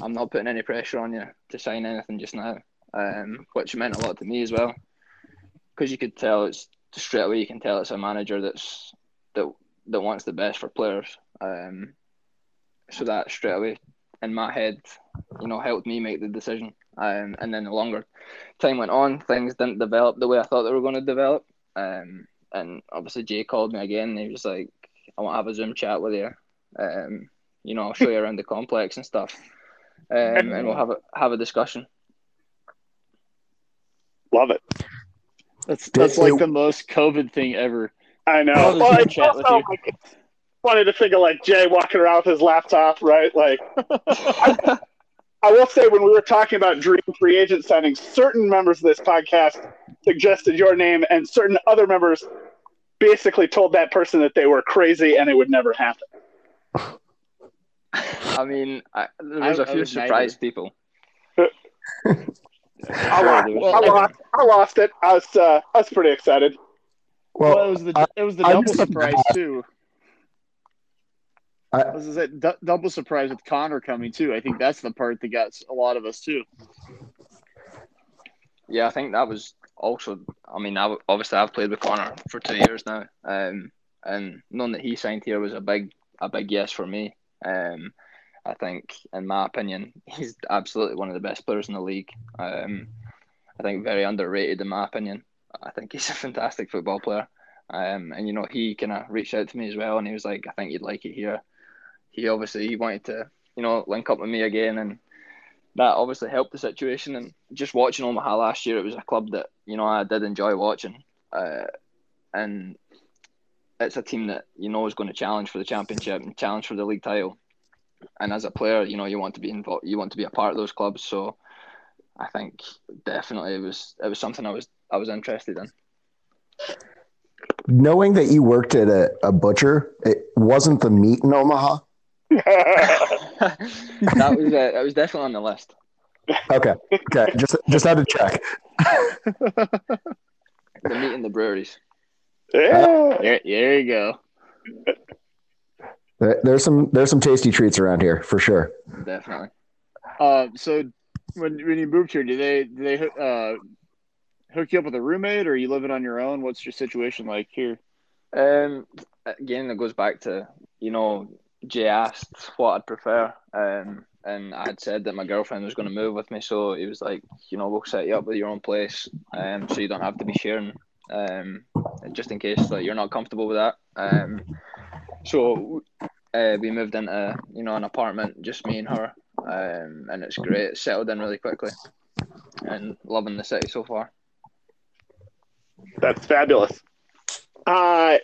I'm not putting any pressure on you to sign anything just now." Um, which meant a lot to me as well, because you could tell it's straight away. You can tell it's a manager that's that that wants the best for players. Um, so that straight away in my head, you know, helped me make the decision. Um, and then the longer time went on, things didn't develop the way I thought they were going to develop. Um, and obviously Jay called me again. And he was like, "I want to have a Zoom chat with you. Um, you know, I'll show you around the complex and stuff, um, and we'll have a have a discussion." Love it. That's that's like the most COVID thing ever. I know. I'll Well, Zoom it's chat with also, you. like, it's funny to think of like Jay walking around with his laptop, right? Like, I, I will say when we were talking about dream free agent signings, certain members of this podcast suggested your name, and certain other members basically told that person that they were crazy and it would never happen. I mean, I, there was I- a I few was surprised people. I, lost, there I, lost, I lost it. I was, uh, I was pretty excited. Well, Well, it was the I- it was the I'm double just- surprise too. I- This is it. Du- double surprise with Connor coming too. I think that's the part that got a lot of us too. Yeah, I think that was also. I mean, I, obviously I've played with Connor for two years now, um, and knowing that he signed here was a big, a big yes for me. Um, I think, in my opinion, he's absolutely one of the best players in the league. Um, I think very underrated in my opinion. I think he's a fantastic football player. Um, and you know, he kind of reached out to me as well, and he was like, "I think you'd like it here." He obviously he wanted to, you know, link up with me again, and that obviously helped the situation. And just watching Omaha last year, it was a club that you know I did enjoy watching, uh, and it's a team that you know is going to challenge for the championship and challenge for the league title. And as a player, you know you want to be involved, you want to be a part of those clubs. So I think definitely it was it was something I was I was interested in. knowing that you worked at a, a butcher, it wasn't the meat in Omaha. that was uh, that was definitely on the list. Okay, okay, just just had to check. The meat in the breweries. yeah. There, there you go. There- There's some there's some tasty treats around here for sure. Definitely. Uh, so when when you moved here, did they did they uh, hook you up with a roommate, or are you living on your own? What's your situation like here? Um, again, it goes back to you know Jay asked what I'd prefer, um, and I had said that my girlfriend was going to move with me, so he was like, you know, we'll set you up with your own place, um, so you don't have to be sharing, um, just in case like you're not comfortable with that. Um, so uh, we moved into you know an apartment, just me and her, um, and it's great. It's settled in really quickly, and loving the city so far. That's fabulous. Uh,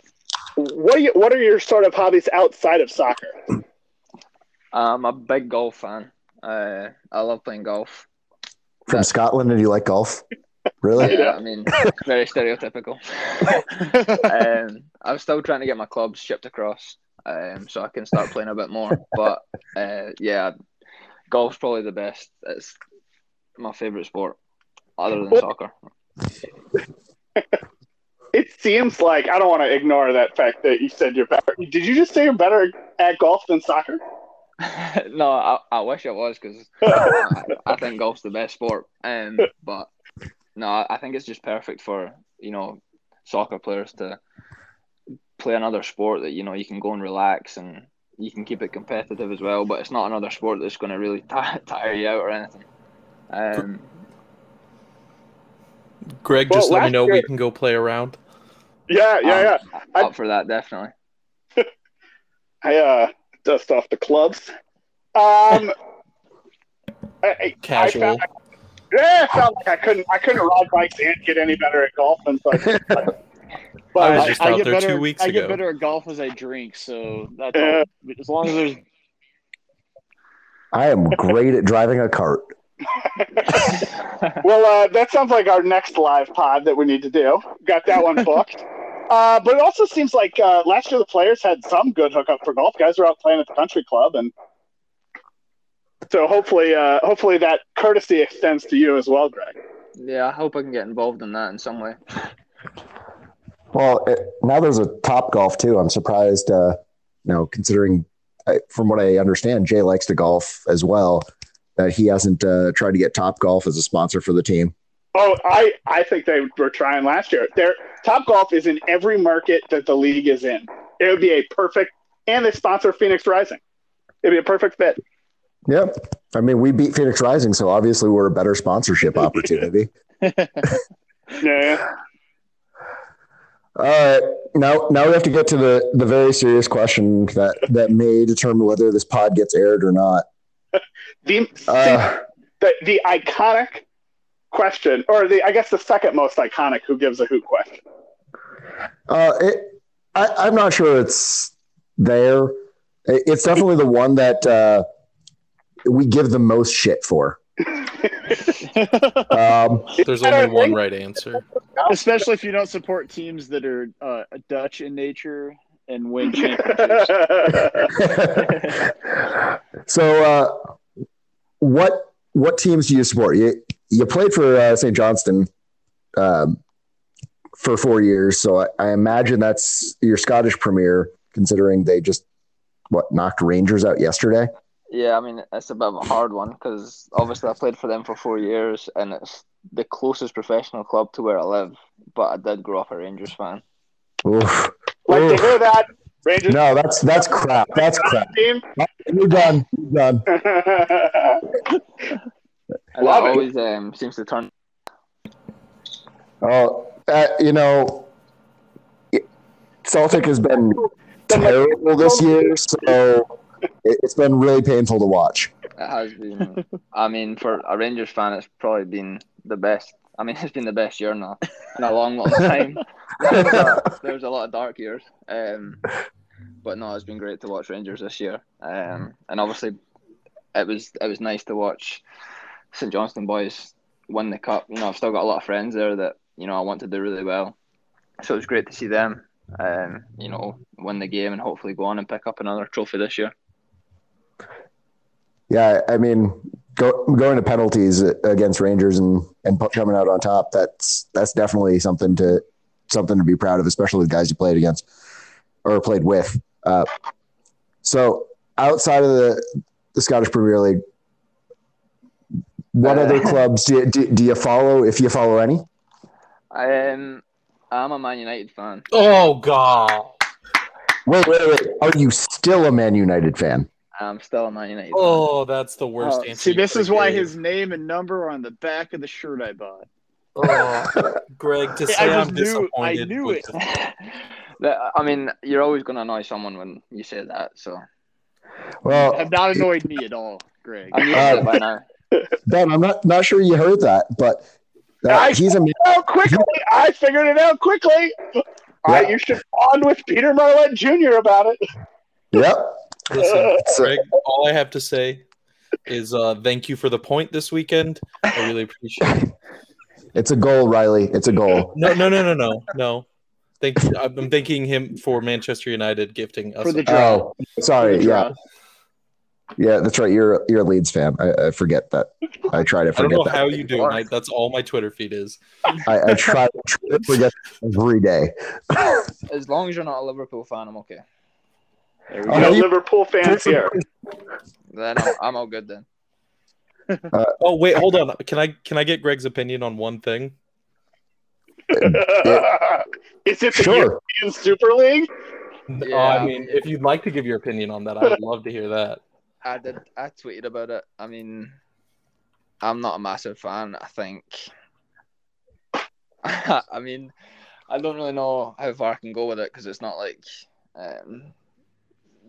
what are you, What are your sort of hobbies outside of soccer? I'm a big golf fan. Uh, I love playing golf. From Scotland, and you like golf? Really? Yeah, I mean, very stereotypical. um, I'm still trying to get my clubs shipped across, um, so I can start playing a bit more. But uh, yeah, golf's probably the best. It's my favorite sport, other than Well- soccer. It seems like I don't want to ignore that fact that you said you're better. Did you just say you're better at golf than soccer? no, I, I wish I was because I, I think golf's the best sport. Um, but no, I I think it's just perfect for you know soccer players to play another sport that you know you can go and relax and you can keep it competitive as well. But it's not another sport that's going to really tire, tire you out or anything. Um, Greg, Well, just let me know year- we can go play around. Yeah, yeah, yeah. I'm up for that definitely. I uh, dust off the clubs. Um, I, I- Casual. I found, yeah, I felt like I couldn't. I couldn't ride bikes and get any better at golf, and so. I, but, I was but just out get there better, two weeks I get better at golf as I drink, so that's Yeah. all. As long as there's I am great at driving a cart. well, uh, that sounds like our next live pod that we need to do. Got that one booked. Uh, but it also seems like uh, last year the players had some good hookup for golf. Guys were out playing at the country club, and so hopefully, uh, hopefully that courtesy extends to you as well, Greg. Yeah, I hope I can get involved in that in some way. Well, it, now there's a top golf too. I'm surprised, uh, you know, considering I, from what I understand, Jay likes to golf as well. That he hasn't uh, tried to get Top Golf as a sponsor for the team. Oh, I, I think they were trying last year. Their Top Golf is in every market that the league is in. It would be a perfect, and they sponsor Phoenix Rising. It'd be a perfect fit. Yep. I mean, we beat Phoenix Rising, so obviously we're a better sponsorship opportunity. Yeah. All right, now now we have to get to the the very serious question that that may determine whether this pod gets aired or not. The, Uh, the the iconic question, or the I guess the second most iconic "Who gives a hoot" question. uh, it, I, I'm not sure it's there. It- It's definitely the one that uh, we give the most shit for. Um, There's only one right answer. especially if you don't support teams that are uh, Dutch in nature and win championships. so, uh, what what teams do you support? You you played for uh, St. Johnstone um, for four years, so I, I imagine that's your Scottish Premier. Considering they just what knocked Rangers out yesterday. Yeah, I mean it's a bit of a hard one because obviously I played for them for four years and it's the closest professional club to where I live. But I did grow up a Rangers fan. Oof. like to hear that, Rangers No, that's that's crap. That's crap. team. You're done. You're done. And Love it. always um, seems to turn. Oh, uh, you know, Celtic has been terrible this year, so it, it's been really painful to watch. It has been. I mean, for a Rangers fan, it's probably been the best. I mean, it's been the best year now in a long, long time. There was a lot of dark years, um, but no, it's been great to watch Rangers this year. Um, and obviously, it was it was nice to watch St Johnstone boys win the cup. You know, I've still got a lot of friends there that you know I want to do really well, so it was great to see them. Um, you know, win the game and hopefully go on and pick up another trophy this year. Yeah, I mean, go, going to penalties against Rangers and and coming out on top that's that's definitely something to something to be proud of, especially the guys you played against or played with. Uh, so outside of the the Scottish Premier League, what Uh, other clubs do you, do, do you follow? If you follow any? Um, I'm a Man United fan. Oh God. Wait, wait, wait. Are you still a Man United fan? I'm still a Man United. fan. Oh, that's the worst answer. see, this is why gave. his name and number are on the back of the shirt I bought. Oh, Greg, to I say just I'm knew- I knew it. to- I mean, you're always going to annoy someone when you say that. So Well, Have not annoyed me at all, Greg. I'm Uh, by now. Ben, I'm not not sure you heard that, but uh, I- he's a out quickly. I figured it out quickly. All right, you should bond with Peter Marlette Jr. about it. yep. Listen, Greg, all I have to say is uh, thank you for the point this weekend. I really appreciate it. It's a goal, Riley. It's a goal. No, no, no, no, no, no. Thank you. I'm thanking him for Manchester United gifting us. For the draw. Oh, sorry. For the Yeah, draw. yeah, that's right. You're you're a Leeds fan. I, I forget that. I try to forget. I don't know that. how you do. it. I, that's all my Twitter feed is. I, I try, try to forget every day. As long as you're not a Liverpool fan, I'm okay. There we Oh, No go. you- Liverpool fans here. Then I'm, I'm all good then. Oh wait, hold on. Can I can I get Greg's opinion on one thing? Is it the Sure. European Super League? Uh, Yeah. I mean, if you'd like to give your opinion on that, I would love to hear that. I did. I tweeted about it. I mean, I'm not a massive fan. I think. I mean, I don't really know how far I can go with it because it's not like um,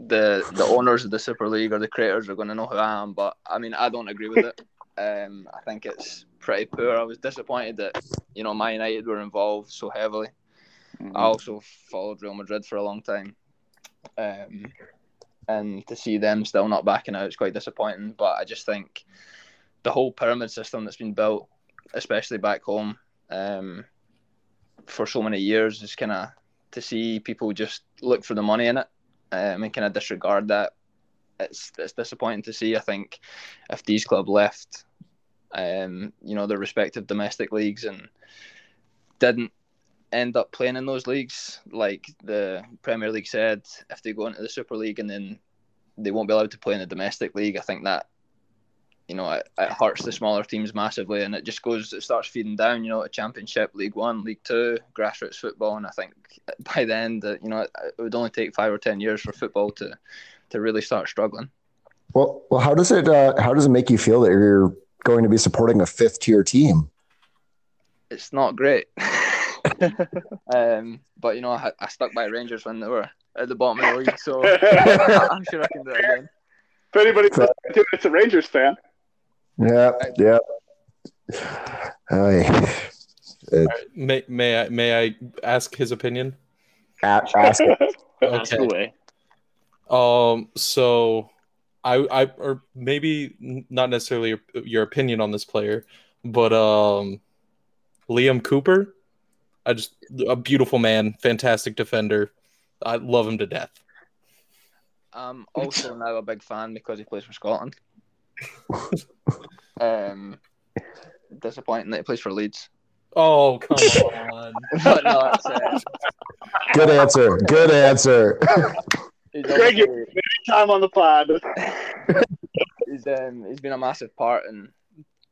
the the owners of the Super League or the creators are going to know who I am. But I mean, I don't agree with it. Um, I think it's pretty poor. I was disappointed that you know Man United were involved so heavily. Mhm. I also followed Real Madrid for a long time, um, and to see them still not backing out is quite disappointing. But I just think the whole pyramid system that's been built, especially back home, um, for so many years, is kind of to see people just look for the money in it um, and kind of disregard that. It's it's disappointing to see. I think if these club left, um, you know, their respective domestic leagues and didn't end up playing in those leagues, like the Premier League said, if they go into the Super League and then they won't be allowed to play in the domestic league, I think that you know it, it hurts the smaller teams massively, and it just goes, it starts feeding down, you know, to Championship, League One, League Two, grassroots football, and I think by the end, uh, you know, it, it would only take five or ten years for football to to really start struggling. Well, well, how does it uh, how does it make you feel that you're going to be supporting a fifth tier team? It's not great. um, but you know, I, I stuck by Rangers when they were at the bottom of the league, so I'm sure I can do it again. If anybody's listening to it, it's a Rangers fan. Yeah, yeah. Aye. May may I may I ask his opinion? A- ask it. Ask Okay. away. Um. So, I I or maybe not necessarily your, your opinion on this player, but um, Liam Cooper. I just a beautiful man, fantastic defender. I love him to death. I'm also now a big fan because he plays for Scotland. um, disappointing that he plays for Leeds, Oh come on! but no, that's, uh, Good answer. Good answer. he's, Greg, you- obviously- Time on the pod. he's um, he's been a massive part in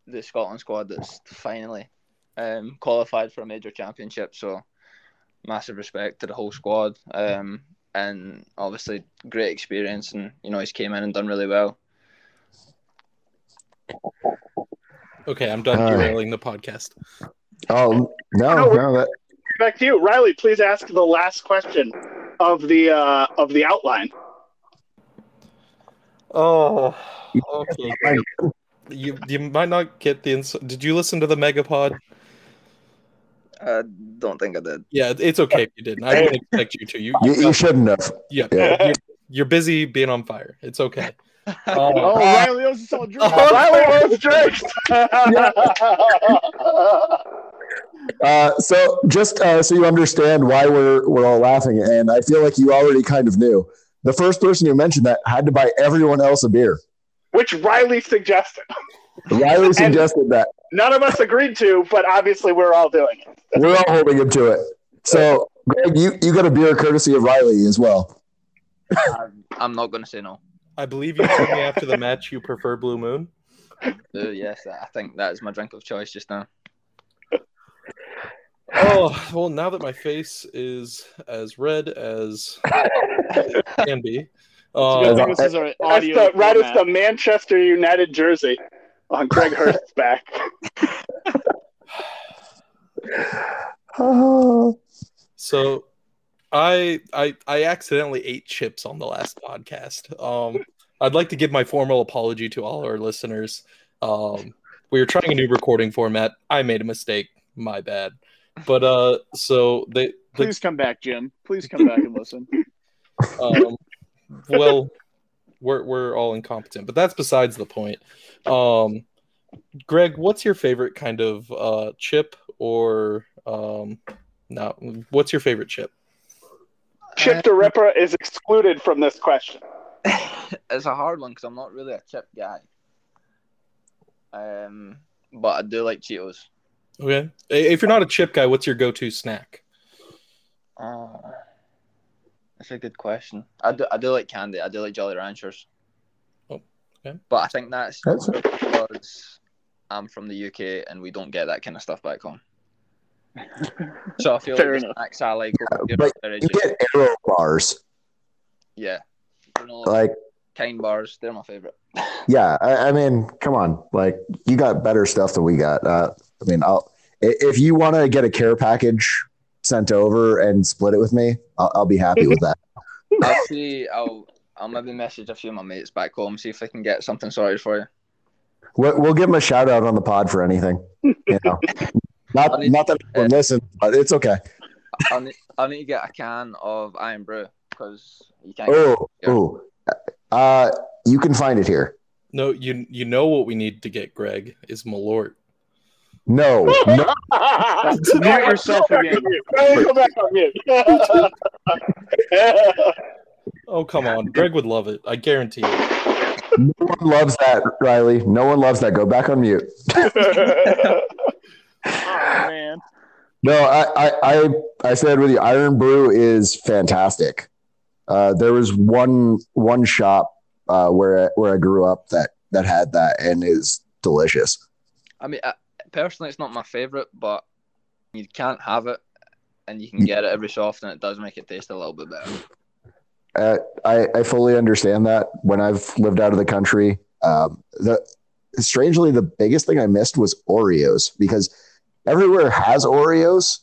the Scotland squad that's finally um, qualified for a major championship. So massive respect to the whole squad, um, and obviously great experience. And you know he's came in and done really well. Okay, I'm done All right. derailing the podcast. Oh no, No, no, that, Back to you, Riley. Please ask the last question of the uh, of the outline. Oh, okay. You you might not get the. Ins- Did you listen to the Megapod? I don't think I did. Yeah, it's okay if you didn't. I didn't expect you to. You, you, you you shouldn't have. yeah, Yeah. You're, you're busy being on fire. It's okay. Oh, Um, Riley was all drunk. Riley was drinks. Uh, so just uh, so you understand why we're we're all laughing, and I feel like you already kind of knew. The first person who mentioned that had to buy everyone else a beer. Which Riley suggested. Riley suggested that. None of us agreed to, but obviously we're all doing it. We're all holding him to it. So, Greg, you, you got a beer courtesy of Riley as well. I'm, I'm not going to say no. I believe you told me after the match you prefer Blue Moon. Uh, yes, I think that is my drink of choice just now. Oh well, now that my face is as red as it can be, It's good um, this is our That's the, right as format. the Manchester United jersey on Greg Hurst's back. Oh, So I I I accidentally ate chips on the last podcast. Um I'd like to give my formal apology to all our listeners. Um we were trying a new recording format. I made a mistake. My bad. But uh so they the, Please come back, Jim. Please come back and listen. um well we're we're all incompetent, but that's besides the point. Um Greg, what's your favorite kind of uh chip or um no, what's your favorite chip? Chip the Ripper is excluded from this question. it's a hard one because I'm not really a chip guy. Um, but I do like Cheetos. Okay. If you're not a chip guy, what's your go-to snack? Uh, that's a good question. I do, I do like candy. I do like Jolly Ranchers. Oh, okay. But I think that's That's- because I'm from the UK and we don't get that kind of stuff back home. So I feel Fair like the enough. snacks I like over here but you just- get Aero bars. yeah, Like, kind bars. They're my favorite. yeah, I, I mean, come on. Like, you got better stuff than we got. Uh, I mean, I'll if you want to get a care package sent over and split it with me, I'll, I'll be happy with that. I'll see. I'll I'll maybe message a few of my mates back home, see if they can get something sorted for you. We'll, we'll give him a shout out on the pod for anything. You know, not not that anyone listens, but it's okay. I'll need, I'll need to get a can of Irn-Bru because you can't. Oh, oh, uh, you can find it here. No, you you know what we need to get, Greg, is Malort. No, no. Mute yourself again. Go back on mute. Oh come on, Greg would love it. I guarantee it. no one loves that, Riley. No one loves that. Go back on mute. Oh man. No, I, I, I, I said with you, Irn-Bru is fantastic. Uh, there was one one shop uh, where where I grew up that that had that and is delicious. I mean, uh, personally, it's not my favorite, but you can't have it, and you can get it every so often. It does make it taste a little bit better. Uh, I, I fully understand that. When I've lived out of the country, um, the strangely the biggest thing I missed was Oreos because everywhere has Oreos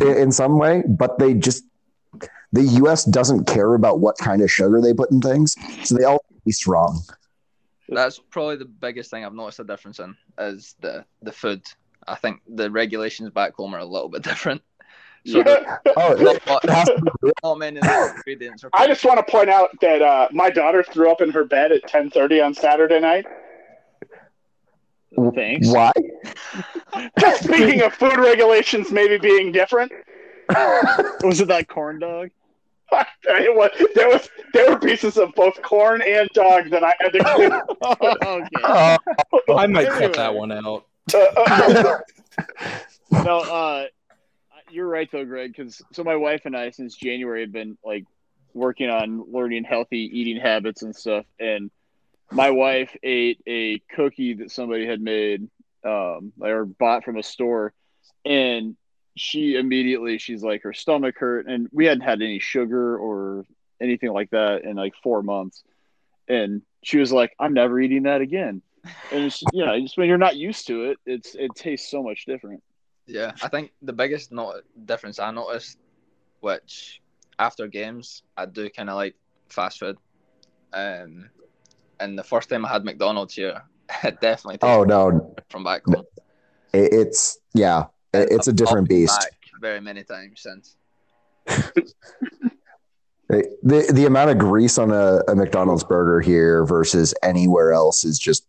in, in some way, but they just the U.S. doesn't care about what kind of sugar they put in things, so they all taste wrong. That's probably the biggest thing I've noticed a difference in is the the food. I think the regulations back home are a little bit different. So Yeah. Oh, not, not, has to be not many ingredients. I just want to point out that uh, my daughter threw up in her bed at 10:30 on Saturday night. Thanks. why? Just speaking of food regulations maybe being different, Was it that corn dog? it was, there was there were pieces of both corn and dog that I had to clean. okay. Uh, I might cut that one out. Uh, No, uh, you're right though, Greg. Because so my wife and I, since January, have been like working on learning healthy eating habits and stuff. And my wife ate a cookie that somebody had made, um, or bought from a store, and she immediately she's like her stomach hurt, and we hadn't had any sugar or anything like that in like four months, and she was like, "I'm never eating that again." And it's, you know, just when you're not used to it, it's it tastes so much different. Yeah, I think the biggest not- difference I noticed, which after games I do kind of like fast food, um, and the first time I had McDonald's here, definitely tasted oh no, from back home. it, it's yeah, it- it's a different I've been beast. very many times since. The the amount of grease on a, a McDonald's burger here versus anywhere else is just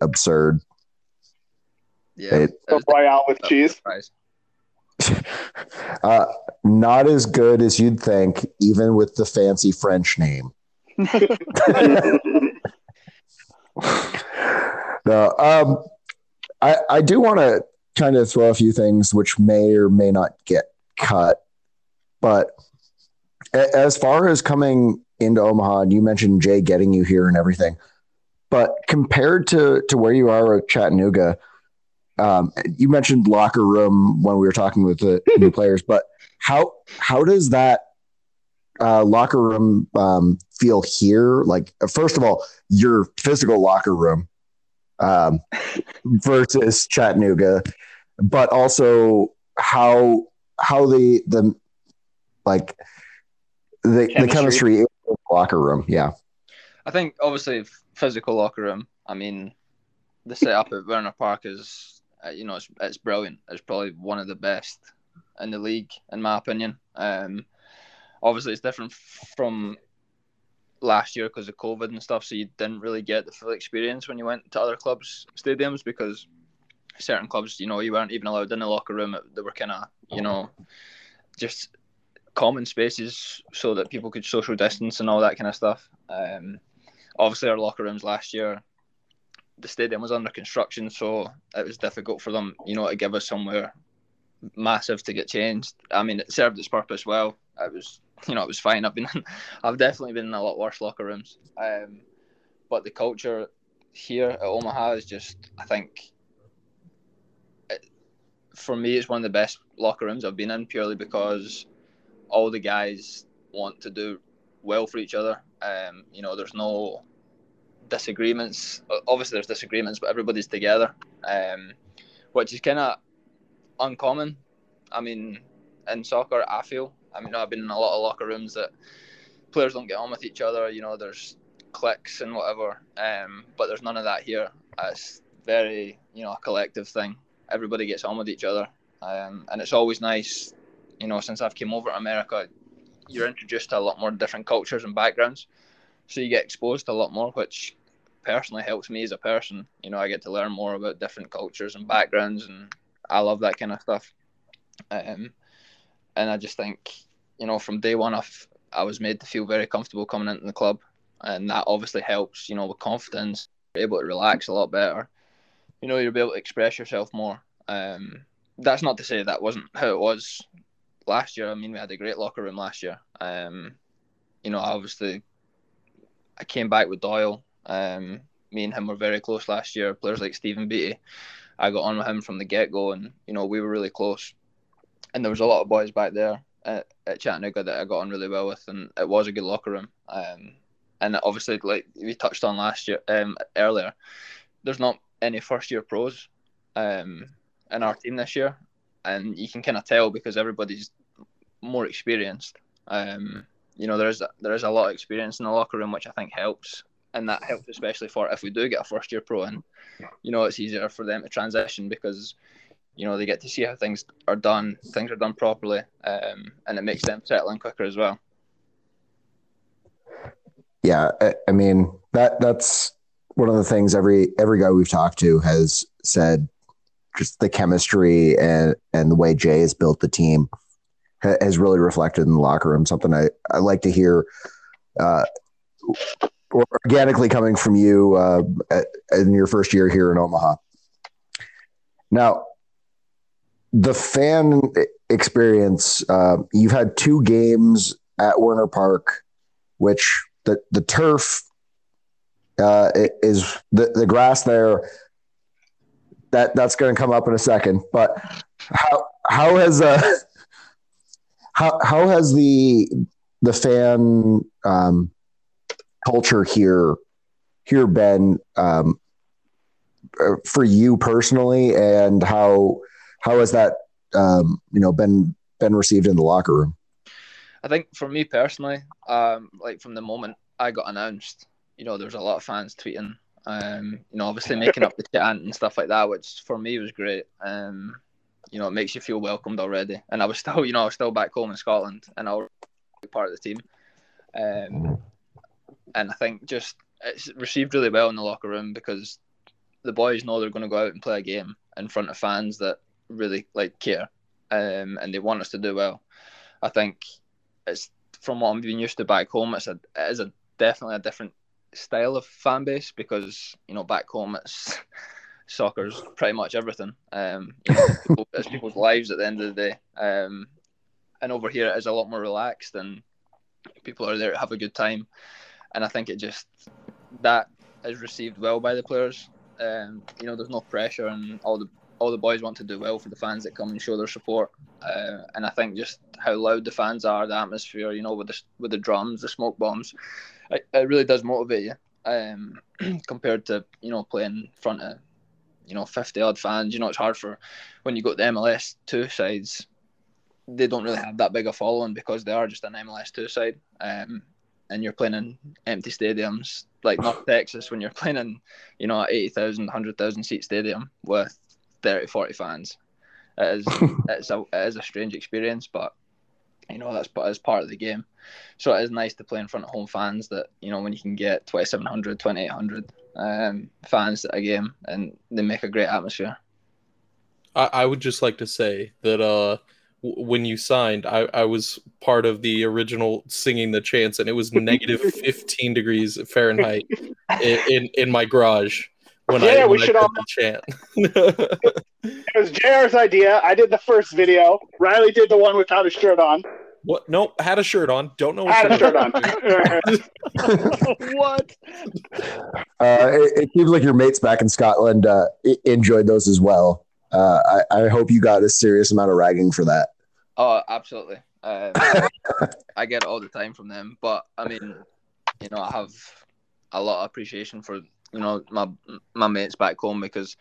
absurd. Yeah, It- it was Royale with cheese. Uh, not as good as you'd think, even with the fancy French name. No, um, I I do want to kind of throw a few things which may or may not get cut, but a- as far as coming into Omaha, and you mentioned Jay getting you here and everything, but compared to to where you are at Chattanooga, um, you mentioned locker room when we were talking with the new players, but how how does that uh, locker room um, feel here? Like, first of all, your physical locker room um, versus Chattanooga, but also how how the the like the the Chemistry. chemistry in the locker room. Yeah. I think obviously physical locker room. I mean, the setup at Werner Park is, uh, you know, it's, it's brilliant. It's probably one of the best in the league, in my opinion. Um, obviously, it's different from last year because of COVID and stuff, so you didn't really get the full experience when you went to other clubs' stadiums because certain clubs, you know, you weren't even allowed in the locker room. They were kind of, you know, just common spaces so that people could social distance and all that kind of stuff. Um, obviously, our locker rooms last year, the stadium was under construction, so it was difficult for them, you know, to give us somewhere massive to get changed. I mean, it served its purpose well. It was, you know, it was fine. I've been, I've definitely been in a lot worse locker rooms. Um, but the culture here at Omaha is just, I think, it, for me, it's one of the best locker rooms I've been in purely because all the guys want to do well for each other. Um, you know, there's no disagreements. Obviously, there's disagreements, but everybody's together, um, which is kind of uncommon. I mean, in soccer, I feel. I mean, I've been in a lot of locker rooms that players don't get on with each other. You know, there's cliques and whatever. Um, but there's none of that here. It's very, you know, a collective thing. Everybody gets on with each other, um, and it's always nice. You know, since I've came over to America, you're introduced to a lot more different cultures and backgrounds, so you get exposed to a lot more, which personally helps me as a person. You know, I get to learn more about different cultures and backgrounds, and I love that kind of stuff. Um, and I just think, you know, from day one, I've, I was made to feel very comfortable coming into the club, and that obviously helps. You know, with confidence, you're able to relax a lot better. You know, you'll be able to express yourself more. Um, that's not to say that wasn't how it was last year. I mean, we had a great locker room last year. Um, you know, obviously, I came back with Doyle. Um, me and him were very close last year. Players like Stephen Beattie, I got on with him from the get go, and you know we were really close. And there was a lot of boys back there at, at Chattanooga that I got on really well with, and it was a good locker room. Um, and obviously, like we touched on last year, um, earlier, there's not any first year pros, um, in our team this year, and you can kind of tell because everybody's more experienced. Um, you know, there's there is a lot of experience in the locker room, which I think helps, and that helps especially for if we do get a first year pro in. You know, it's easier for them to transition because you know they get to see how things are done, things are done properly, um, and it makes them settle in quicker as well. Yeah, I, I mean that that's one of the things every every guy we've talked to has said. Just the chemistry and and the way Jay has built the team has really reflected in the locker room. Something I, I like to hear uh, organically coming from you uh, in your first year here in Omaha. Now, the fan experience, uh, you've had two games at Werner Park, which the, the turf uh, is the, the grass there. That that's going to come up in a second, but how how has uh, how how has the the fan um, culture here here been um, uh, for you personally, and how how has that um, you know been been received in the locker room? I think for me personally, um, like from the moment I got announced, you know, there was a lot of fans tweeting, um, you know, obviously making up the chant and stuff like that, which for me was great. Um, you know, it makes you feel welcomed already. And I was still, you know, I was still back home in Scotland and I was part of the team. Um, and I think just it's received really well in the locker room because the boys know they're going to go out and play a game in front of fans that really like care um, and they want us to do well. I think it's from what I'm being used to back home. It's a it is a definitely a different style of fan base because you know back home it's soccer's pretty much everything. Um, you know, people, it's people's lives at the end of the day. Um, and over here it is a lot more relaxed and people are there to have a good time. And I think it just that is received well by the players. Um, you know, there's no pressure and all the all the boys want to do well for the fans that come and show their support. Uh, and I think just how loud the fans are, the atmosphere, you know, with the with the drums, the smoke bombs, it, it really does motivate you. Um, compared to you know playing in front of you know, 50 odd fans. You know, it's hard for when you go to the MLS two sides, they don't really have that big a following because they are just an MLS two side. Um, and you're playing in empty stadiums like North Texas when you're playing in, you know, 80,000, 100,000 seat stadium with 30, 40 fans. It is, it's a, it is a strange experience, but you know that's as part of the game. So it is nice to play in front of home fans that you know when you can get 2,700, 2,800 um, fans at a game, and they make a great atmosphere. I, I would just like to say that uh, w- when you signed, I, I was part of the original singing the chants, and it was negative 15 degrees Fahrenheit in, in, in my garage when yeah, I, we I should all. the chant. It was JR's idea. I did the first video. Riley did the one without a shirt on. what? Nope, had a shirt on. Don't know what Had a shirt on. what? Uh, it, it seems like your mates back in Scotland uh, enjoyed those as well. Uh, I, I hope you got a serious amount of ragging for that. Oh, absolutely. Um, I get it all the time from them, but I mean, you know, I have a lot of appreciation for you know my my mates back home because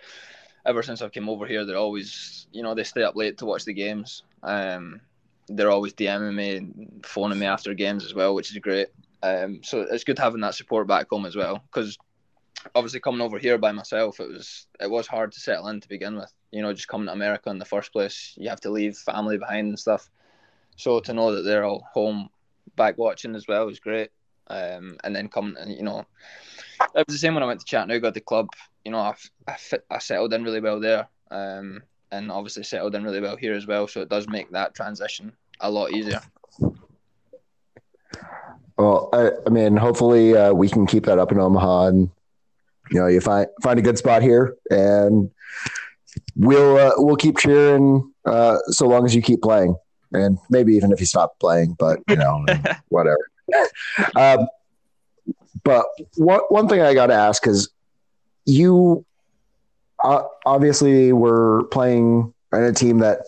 ever since I've came over here, they're always you know they stay up late to watch the games. Um, they're always DMing me and phoning me after games as well, which is great. Um, so it's good having that support back home as well. Because obviously coming over here by myself, it was it was hard to settle in to begin with. You know, just coming to America in the first place, you have to leave family behind and stuff. So to know that they're all home back watching as well is great. Um, and then coming, you know, it was the same when I went to Chattanooga, the club. You know, I, I, fit, I settled in really well there, um, and obviously settled in really well here as well. So it does make that transition a lot easier. Well, I, I mean, hopefully uh, we can keep that up in Omaha, and you know, you find find a good spot here, and we'll uh, we'll keep cheering uh, so long as you keep playing, and maybe even if you stop playing, but you know, whatever. Um, but one one thing I got to ask is, you uh, obviously were playing in a team that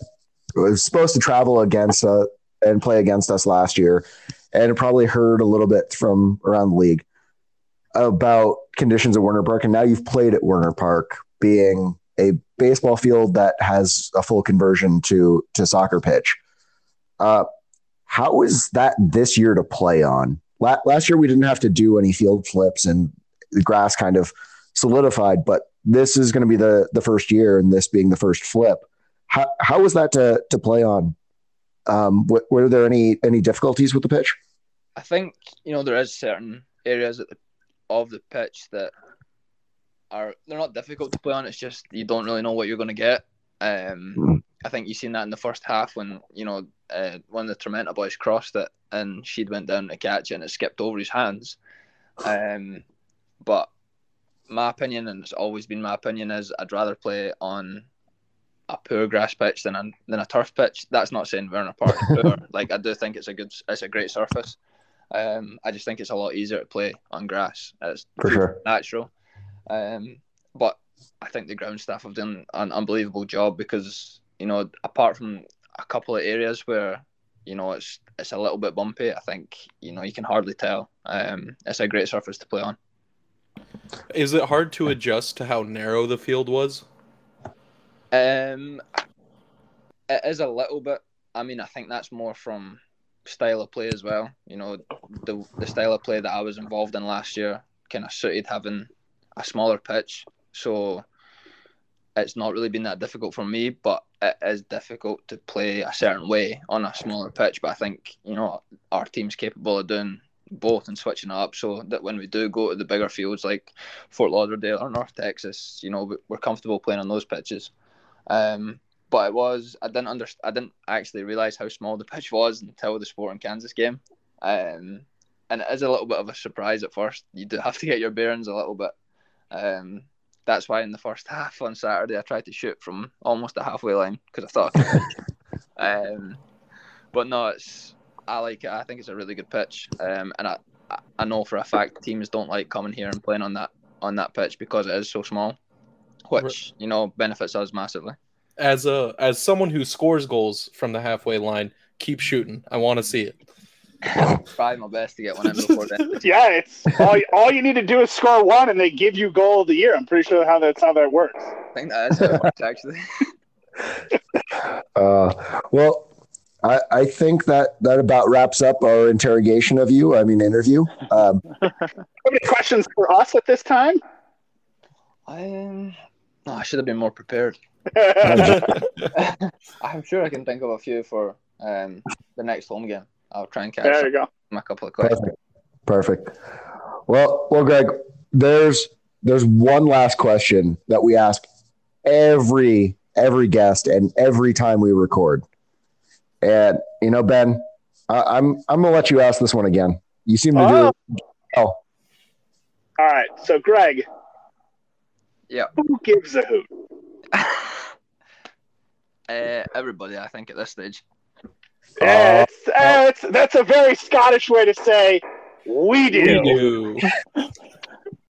was supposed to travel against uh, and play against us last year, and probably heard a little bit from around the league about conditions at Werner Park, and now you've played at Werner Park, being a baseball field that has a full conversion to to soccer pitch. Uh, how is that this year to play on? La- last year we didn't have to do any field flips, and the grass kind of solidified, but this is going to be the the first year, and this being the first flip. How how was that to to play on? Um, w- were there any any difficulties with the pitch? I think you know there is certain areas the, of the pitch that are they're not difficult to play on. It's just you don't really know what you're going to get. Um, Mm. I think you've seen that in the first half when you know uh, one of the Tormenta boys crossed it and she'd went down to catch it and it skipped over his hands. Um, but my opinion, and it's always been my opinion, is I'd rather play on a poor grass pitch than a, than a turf pitch. That's not saying Werner Park is poor. like I do think it's a good, it's a great surface. Um, I just think it's a lot easier to play on grass. It's For sure. natural. Um, but I think the ground staff have done an unbelievable job because you know, apart from a couple of areas where you know it's it's a little bit bumpy, I think you know you can hardly tell. Um, it's a great surface to play on. Is it hard to adjust to how narrow the field was? Um, it is a little bit. I mean, I think that's more from style of play as well. You know, the the style of play that I was involved in last year kind of suited having a smaller pitch. So it's not really been that difficult for me, but it is difficult to play a certain way on a smaller pitch. But I think you know our team's capable of doing both and switching up, so that when we do go to the bigger fields like Fort Lauderdale or North Texas, you know we- we're comfortable playing on those pitches. Um, but it was I didn't under, I didn't actually realize how small the pitch was until the Sporting Kansas game. Um, and it is a little bit of a surprise at first. You do have to get your bearings a little bit. Um, that's why in the first half on Saturday I tried to shoot from almost the halfway line because I thought I um, but no, it's I like it. I think it's a really good pitch, um, and I I- I know for a fact teams don't like coming here and playing on that on that pitch because it is so small, which you know benefits us massively. As a as someone who scores goals from the halfway line, keep shooting. I want to see it. Try my best to get one in before then. Yeah, it's all, all you need to do is score one, and they give you goal of the year. I'm pretty sure how that's how that works. I think that is how it works actually. Uh, well, I, I think that that about wraps up our interrogation of you. I mean, interview. Um, any questions for us at this time? Um, no, I should have been more prepared. I'm sure I can think of a few for um, the next home game. I'll try and catch there you go. some, a couple of questions. perfect. Perfect. Well, well, Greg, there's there's one last question that we ask every every guest and every time we record. And you know, Ben, I, I'm I'm gonna let you ask this one again. You seem to Oh. do oh All right, so Greg, Yeah. who gives a hoot? uh, everybody, I think, at this stage. It's, uh, it's, that's a very Scottish way to say we do. We do.